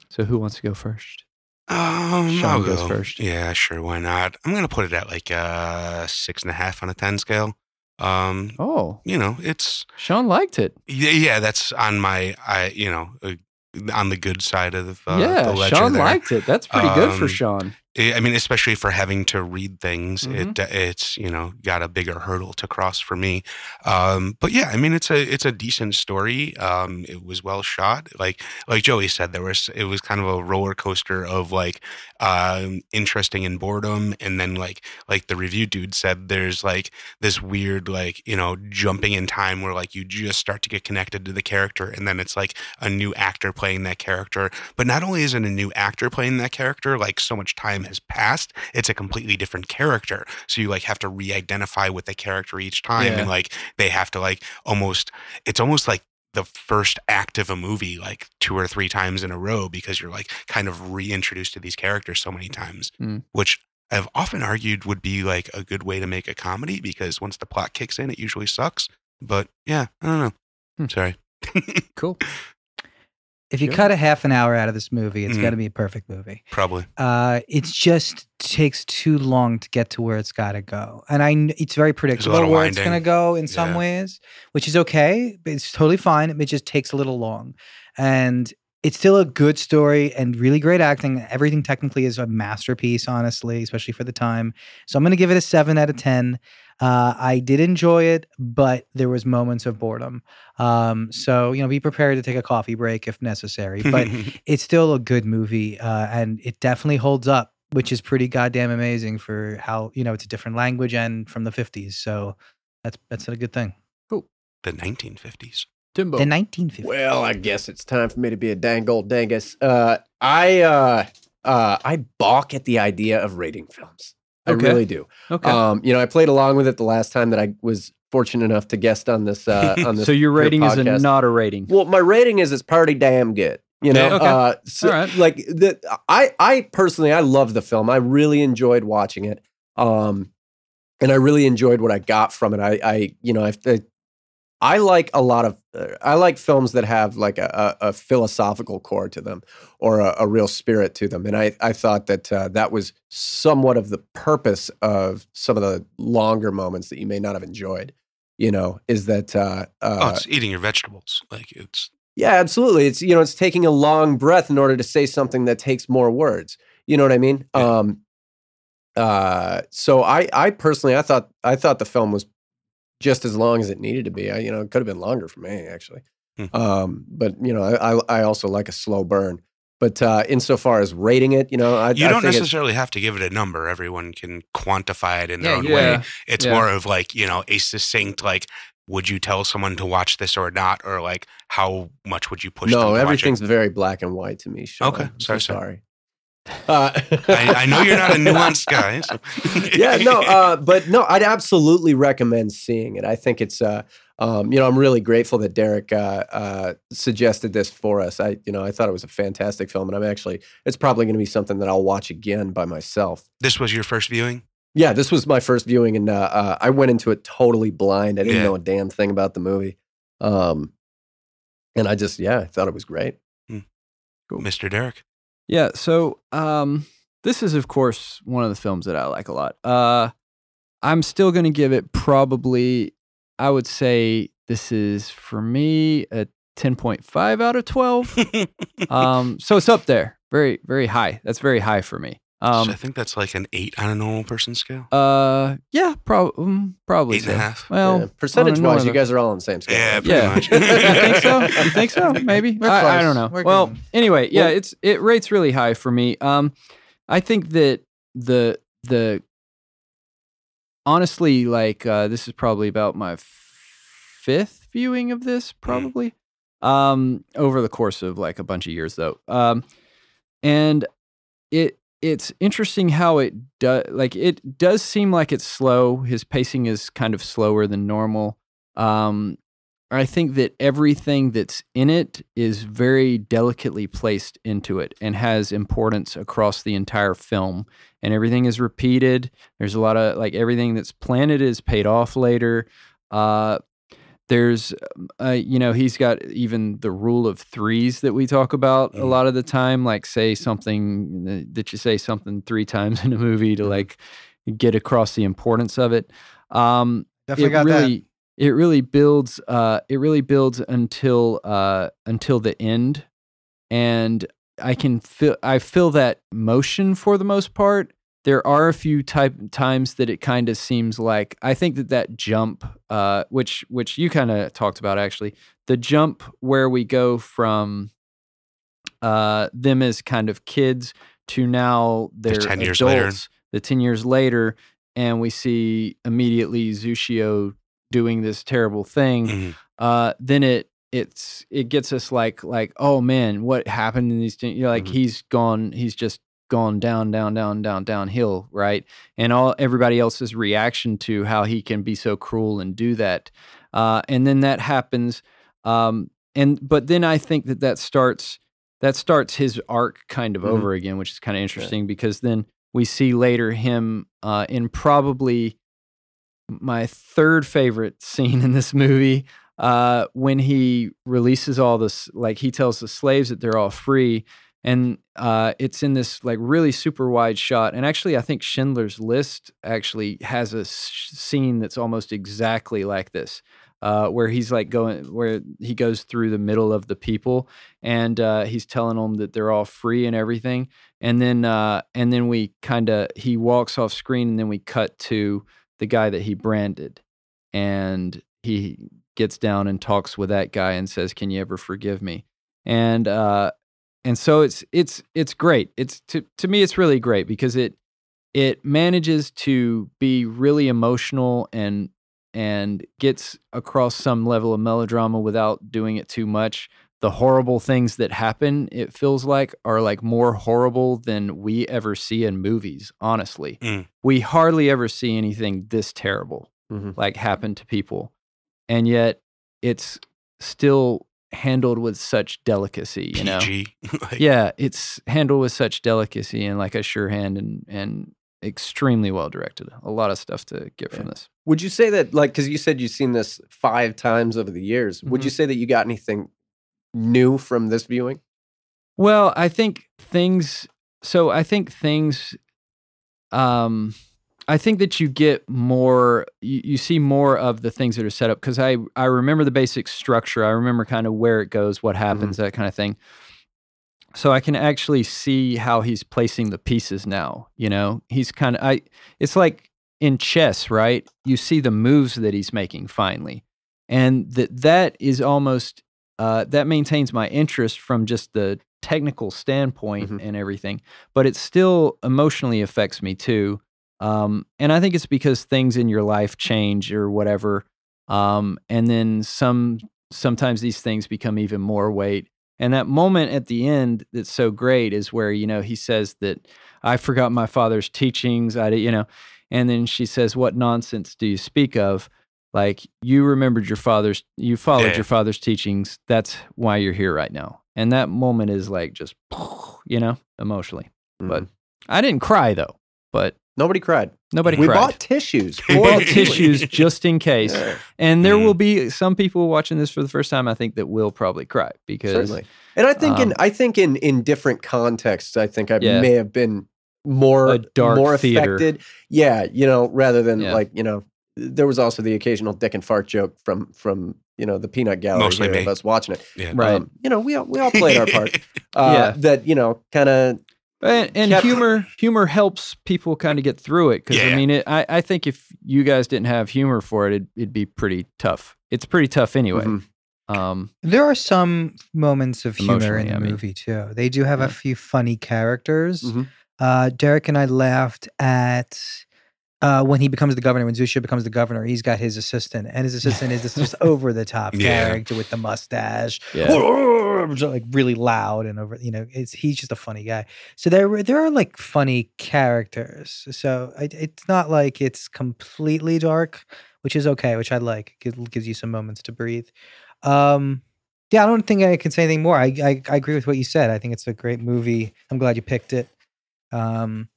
so who wants to go first Um, Sean I'll goes go. first. Yeah, sure. Why not? I'm gonna put it at like a six and a half on a ten scale. Um, oh you know, it's sean liked it yeah, yeah. That's on my, I, you know, uh, on the good side of the, uh, yeah the sean there. liked it that's pretty good for Um, sean I mean, especially for having to read things, Mm-hmm. it it's you know got a bigger hurdle to cross for me. Um, but yeah, I mean, it's a it's a decent story. Um, it was well shot. Like like Joey said, there was it was kind of a roller coaster of like um, interesting and boredom, and then like like the review dude said, there's like this weird like you know jumping in time where like you just start to get connected to the character, and then it's like a new actor playing that character. But not only is it a new actor playing that character, like so much time has passed, it's a completely different character. So you like have to re-identify with the character each time, Yeah. and like they have to like almost, it's almost like the first act of a movie like two or three times in a row because you're like kind of reintroduced to these characters so many times, Mm. which I've often argued would be like a good way to make a comedy because once the plot kicks in, it usually sucks. But yeah, I don't know. Hmm. Sorry. Cool. If you Sure. cut a half an hour out of this movie, it's Mhm. got to be a perfect movie. Probably. Uh, it just takes too long to get to where it's got to go, and I it's very predictable where it's going to go in some Yeah. ways, which is okay. But it's totally fine. It just takes a little long, and it's still a good story and really great acting. Everything technically is a masterpiece, honestly, especially for the time. So I'm going to give it a seven out of ten. Uh, I did enjoy it, but there was moments of boredom. Um, so you know, be prepared to take a coffee break if necessary. But it's still a good movie uh, and it definitely holds up which is pretty goddamn amazing for how you know it's a different language and from the 50s so that's that's a good thing the 1950s. Timbo. the 1950s Well, I guess it's time for me to be a dang old dangus. Uh, I uh, uh, I balk at the idea of rating films. I Okay. really do. okay. Um, you know, I played along with it the last time that I was fortunate enough to guest on this uh, on this. so your rating is a not a rating. Well, my rating is it's pretty damn good. You know, okay. uh, so, right. like the I I personally I love the film. I really enjoyed watching it. Um, and I really enjoyed what I got from it. I I you know I I, I like a lot of uh, I like films that have like a, a, a philosophical core to them or a, a real spirit to them. And I I thought that uh, that was somewhat of the purpose of some of the longer moments that you may not have enjoyed. You know, is that uh, uh, oh, it's eating your vegetables. Like it's yeah, absolutely. It's you know, it's taking a long breath in order to say something that takes more words. You know what I mean? Yeah. Um uh so I I personally I thought I thought the film was just as long as it needed to be. I you know, it could have been longer for me actually. Hmm. Um but you know, I I, I also like a slow burn. But uh insofar as rating it, you know, I you don't think necessarily have to give it a number. Everyone can quantify it in their Yeah, own yeah. way. It's yeah. more of like, you know, a succinct like would you tell someone to watch this or not or like how much would you push them No, to watch it? everything's very black and white to me, Sean. Okay, I'm sorry, so sorry. Uh, I, I know you're not a nuanced guy. so- yeah, no, uh, but no, I'd absolutely recommend seeing it. I think it's, uh, um, you know, I'm really grateful that Derek uh, uh, suggested this for us. I, you know, I thought it was a fantastic film, and I'm actually, it's probably going to be something that I'll watch again by myself. this was your first viewing? Yeah, this was my first viewing, and uh, uh, I went into it totally blind. I didn't Yeah. know a damn thing about the movie, um, and I just, yeah, I thought it was great. Mr. Derek. Yeah, so um this is of course one of the films that I like a lot. Uh I'm still going to give it probably I would say this is for me a 10.5 out of 12. um so it's up there. Very very high. That's very high for me. So Um I think that's like an eight on a normal person scale. uh yeah, prob- mm, probably Eight and a half. Well, Yeah, percentage wise, you guys are all on the same scale. Yeah, right? pretty yeah. much. you think so? You think so? Maybe. I, I don't know. We're well, good. anyway, yeah, Well- it's it rates really high for me. Um, I think that the the honestly, like uh, this is probably about my fifth viewing of this, probably. Um, over the course of like a bunch of years, though. Um, and it it's interesting how it does like it does seem like it's slow. His pacing is kind of slower than normal. Um, I think that everything that's in it is very delicately placed into it and has importance across the entire film. And everything is repeated. There's a lot of like everything that's planted is paid off later. Uh, there's, um, uh, you know, he's got even the rule of threes that we talk about a Mhm. lot of the time. Like, say something uh, that you say something three times in a movie to like get across the importance of it. Um, definitely it got really it really builds uh it really builds until uh until the end and i can feel i feel that motion for the most part there are a few type times that it kind of seems like i think that that jump uh which which you kind of talked about actually the jump where we go from uh them as kind of kids to now they're 10 years adults, later. the 10 years later and we see immediately Zushio doing this terrible thing Mhm. uh then it it's it gets us like like oh man what happened in these you know like Mhm. he's gone he's just gone down down down down downhill right? And all everybody else's reaction to how he can be so cruel and do that. Uh and then that happens um and but then I think that that starts that starts his arc kind of Mhm. over again, which is kind of interesting because then we see later him uh, in probably my third favorite scene in this movie uh, when he releases all this, like he tells the slaves that they're all free, and uh, it's in this like really super wide shot. And actually, I think Schindler's List actually has a s- scene that's almost exactly like this, uh, where he's like going, where he goes through the middle of the people, and uh, he's telling them that they're all free and everything. And then, uh, and then we kind of he walks off screen, and then we cut to the guy that he branded, and he gets down and talks with that guy and says, "Can you ever forgive me?" And uh, and so it's it's it's great. It's to to me it's really great because it it manages to be really emotional and and gets across some level of melodrama without doing it too much. The horrible things that happen, it feels like, are like more horrible than we ever see in movies. Honestly, Mm. we hardly ever see anything this terrible Mhm. like happen to people, and yet it's still handled with such delicacy. You know, PG. like, yeah, it's handled with such delicacy and like a sure hand and and extremely well directed. A lot of stuff to get from this. Would you say that, like, because you said you've seen this five times over the years, would Mm-hmm. you say that you got anything new from this viewing? Well, I think things. So I think things. Um, I think that you get more. You, you see more of the things that are set up because I I remember the basic structure. I remember kind of where it goes, what happens, that kind of thing. So I can actually see how he's placing the pieces now. You know, he's kind of I. It's like in chess, right? You see the moves that he's making finally, and that that is almost uh, that maintains my interest from just the technical standpoint Mhm. and everything, but it still emotionally affects me too. Um, and I think it's because things in your life change or whatever, um, and then some sometimes these things become even more weight. And that moment at the end that's so great is where you know he says that I forgot my father's teachings. I, di- you know, and then she says, "What nonsense do you speak of?" Like you remembered your father's, you followed Yeah. your father's teachings. That's why you're here right now. And that moment is like just, you know, emotionally. But Mhm. I didn't cry though. But nobody cried. nobody cried. we cried. bought tissues. we bought tissues just in case. Yeah, And there Mm. will be some people watching this for the first time. I think that will probably cry because certainly. And I think in um, I think in in different contexts, I think I Yeah. may have been more A dark more theater. affected. Yeah, you know, rather than Yeah. like you know, there was also the occasional dick and fart joke from from you know the peanut gallery Mostly here me. of us watching it. Yeah. Right. Um, you know, we all, we all played our part. Uh, Yeah. That you know, kind of And, and kept- humor humor helps people kind of get through it because I mean it, I I think if you guys didn't have humor for it, it'd, it'd be pretty tough. It's pretty tough anyway. Mhm. Um, There are some moments of humor in the I mean. movie too. They do have Yeah. a few funny characters. Mhm. Uh, Derek and I laughed at uh, when he becomes the governor. When Zusha becomes the governor, he's got his assistant, and his assistant is this just over the top Yeah. character with the mustache, yeah. like really loud and over. You know, it's he's just a funny guy. So there there are like funny characters. So it, it's not like it's completely dark, which is okay, which I like. It gives you some moments to breathe. Um, yeah, I don't think I can say anything more. I, I I agree with what you said. I think it's a great movie. I'm glad you picked it. Um,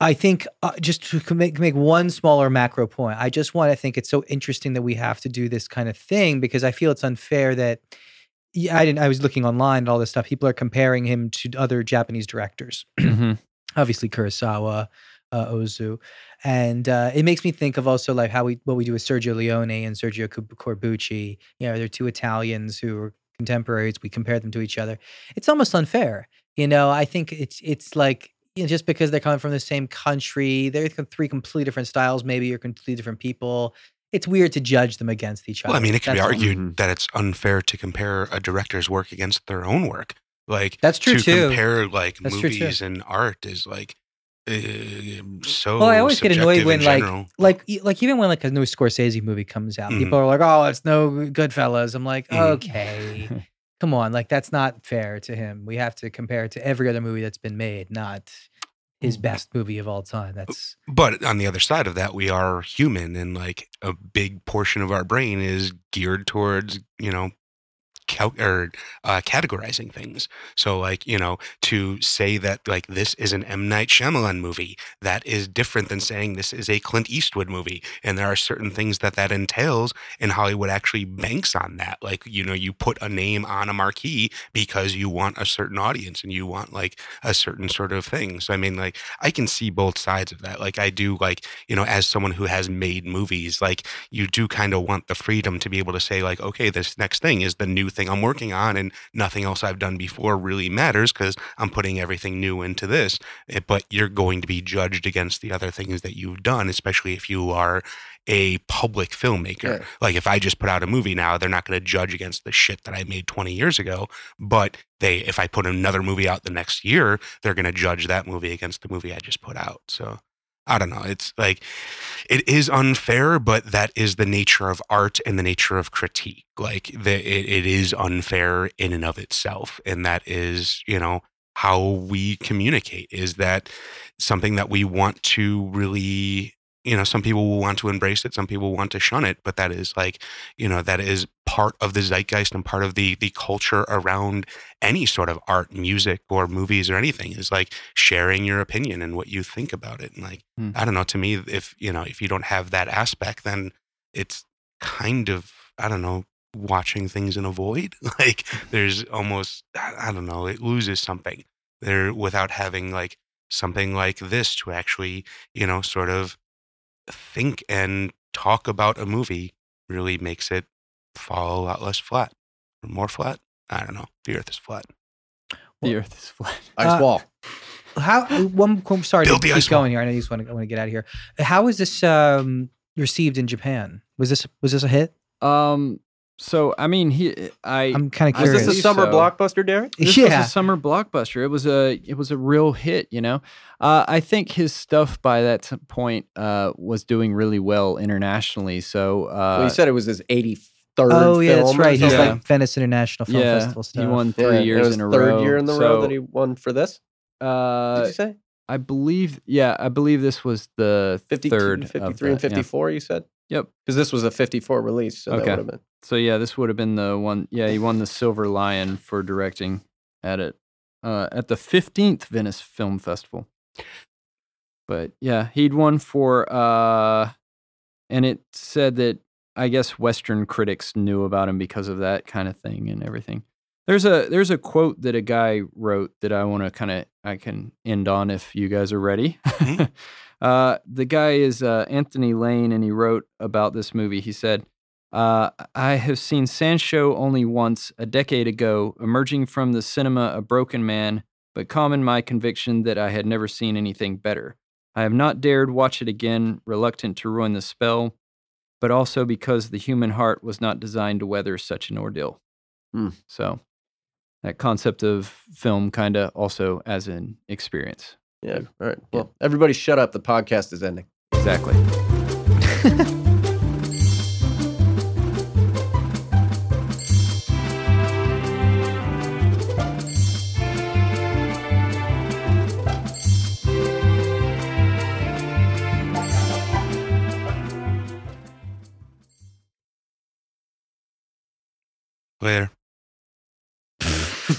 I think uh, just to make make one smaller macro point. I just want to think it's so interesting that we have to do this kind of thing because I feel it's unfair that. Yeah, I didn't. I was looking online and all this stuff. People are comparing him to other Japanese directors Mhm. obviously Kurosawa, uh, Ozu, and uh, it makes me think of also like how we what we do with Sergio Leone and Sergio Corbucci. You know, they're two Italians who are contemporaries. We compare them to each other. It's almost unfair. You know, I think it's it's like you know, just because they're coming from the same country, they're three completely different styles. Maybe you're completely different people. It's weird to judge them against each other. Well, I mean, it can be That's all. argued Mhm. that it's unfair to compare a director's work against their own work. Like That's true to too. compare like That's movies and art is like uh, so. Well, I always get annoyed when like like like even when like a new Scorsese movie comes out, Mhm. people are like, "Oh, it's no Goodfellas." I'm like, Mhm. okay, come on, like that's not fair to him. We have to compare it to every other movie that's been made, not his best movie of all time. That's But on the other side of that, we are human, and like a big portion of our brain is geared towards you know cal- or uh, categorizing things. So, like you know, to say that like this is an M Night Shyamalan movie, that is different than saying this is a Clint Eastwood movie. And there are certain things that that entails, and Hollywood actually banks on that. Like you know, you put a name on a marquee because you want a certain audience and you want like a certain sort of thing. So, I mean, like I can see both sides of that. Like I do, like you know, as someone who has made movies, like you do kind of want the freedom to be able to say like, okay, this next thing is the new thing I'm working on and nothing else I've done before really matters because I'm putting everything new into this. Eh, But you're going to be judged against the other things that you've done, especially if you are a public filmmaker. Yeah. Like if I just put out a movie now, they're not going to judge against the shit that I made 20 years ago. But they, if I put another movie out the next year, they're going to judge that movie against the movie I just put out. So I don't know. It's like it is unfair, but that is the nature of art and the nature of critique. Like the, it, it is unfair in and of itself, and that is you know how we communicate. Is that something that we want to really you know some people will want to embrace it some people want to shun it but that is like you know that is part of the zeitgeist and part of the the culture around any sort of art music or movies or anything is like sharing your opinion and what you think about it and like Hmm. i don't know to me if you know if you don't have that aspect then it's kind of i don't know watching things in a void like there's almost i I don't know it loses something there without having like something like this to actually you know sort of think and talk about a movie really makes it fall a lot less flat or more flat i don't know the earth is flat The Earth is flat. Ice Uh, wall. How one? I'm sorry Build to keep ice wall. going here. I know you just want to, want to get out of here. How was this um, received in Japan? Was this was this a hit? Um. So I mean, he. I. I'm kind of curious. Was this a summer so. blockbuster, Derek? this yeah. was a summer blockbuster. It was a. It was a real hit. You know. Uh, I think his stuff by that point uh, was doing really well internationally. So. Uh, well, you said it was his 83rd oh yeah, that's film or right. He's something. like Venice International Film yeah, Festival stuff. he won Yeah, three it years was in a third row. year in the so, row that he won for this. Uh, Did you say I believe. Yeah, I believe this was the 52, third. of 53, and that, yeah. 54? You said Yep. because this was a 54 release, so Okay. would been. So yeah, this would have been the one. Yeah, he won the Silver Lion for directing at it uh, at the fifteenth Venice Film Festival. But yeah, he'd won for, uh, and it said that I guess Western critics knew about him because of that kind of thing and everything. There's a there's a quote that a guy wrote that I want to kind of I can end on if you guys are ready. Mhm. uh, the guy is uh, Anthony Lane, and he wrote about this movie. He said, uh, "I have seen Sansho only once, a decade ago, emerging from the cinema a broken man, but calm in my conviction that I had never seen anything better. I have not dared watch it again, reluctant to ruin the spell." But also because the human heart was not designed to weather such an ordeal. Hmm. So, that concept of film kind of also as an experience. Yeah. All right. Well, everybody shut up. The podcast is ending. Exactly. later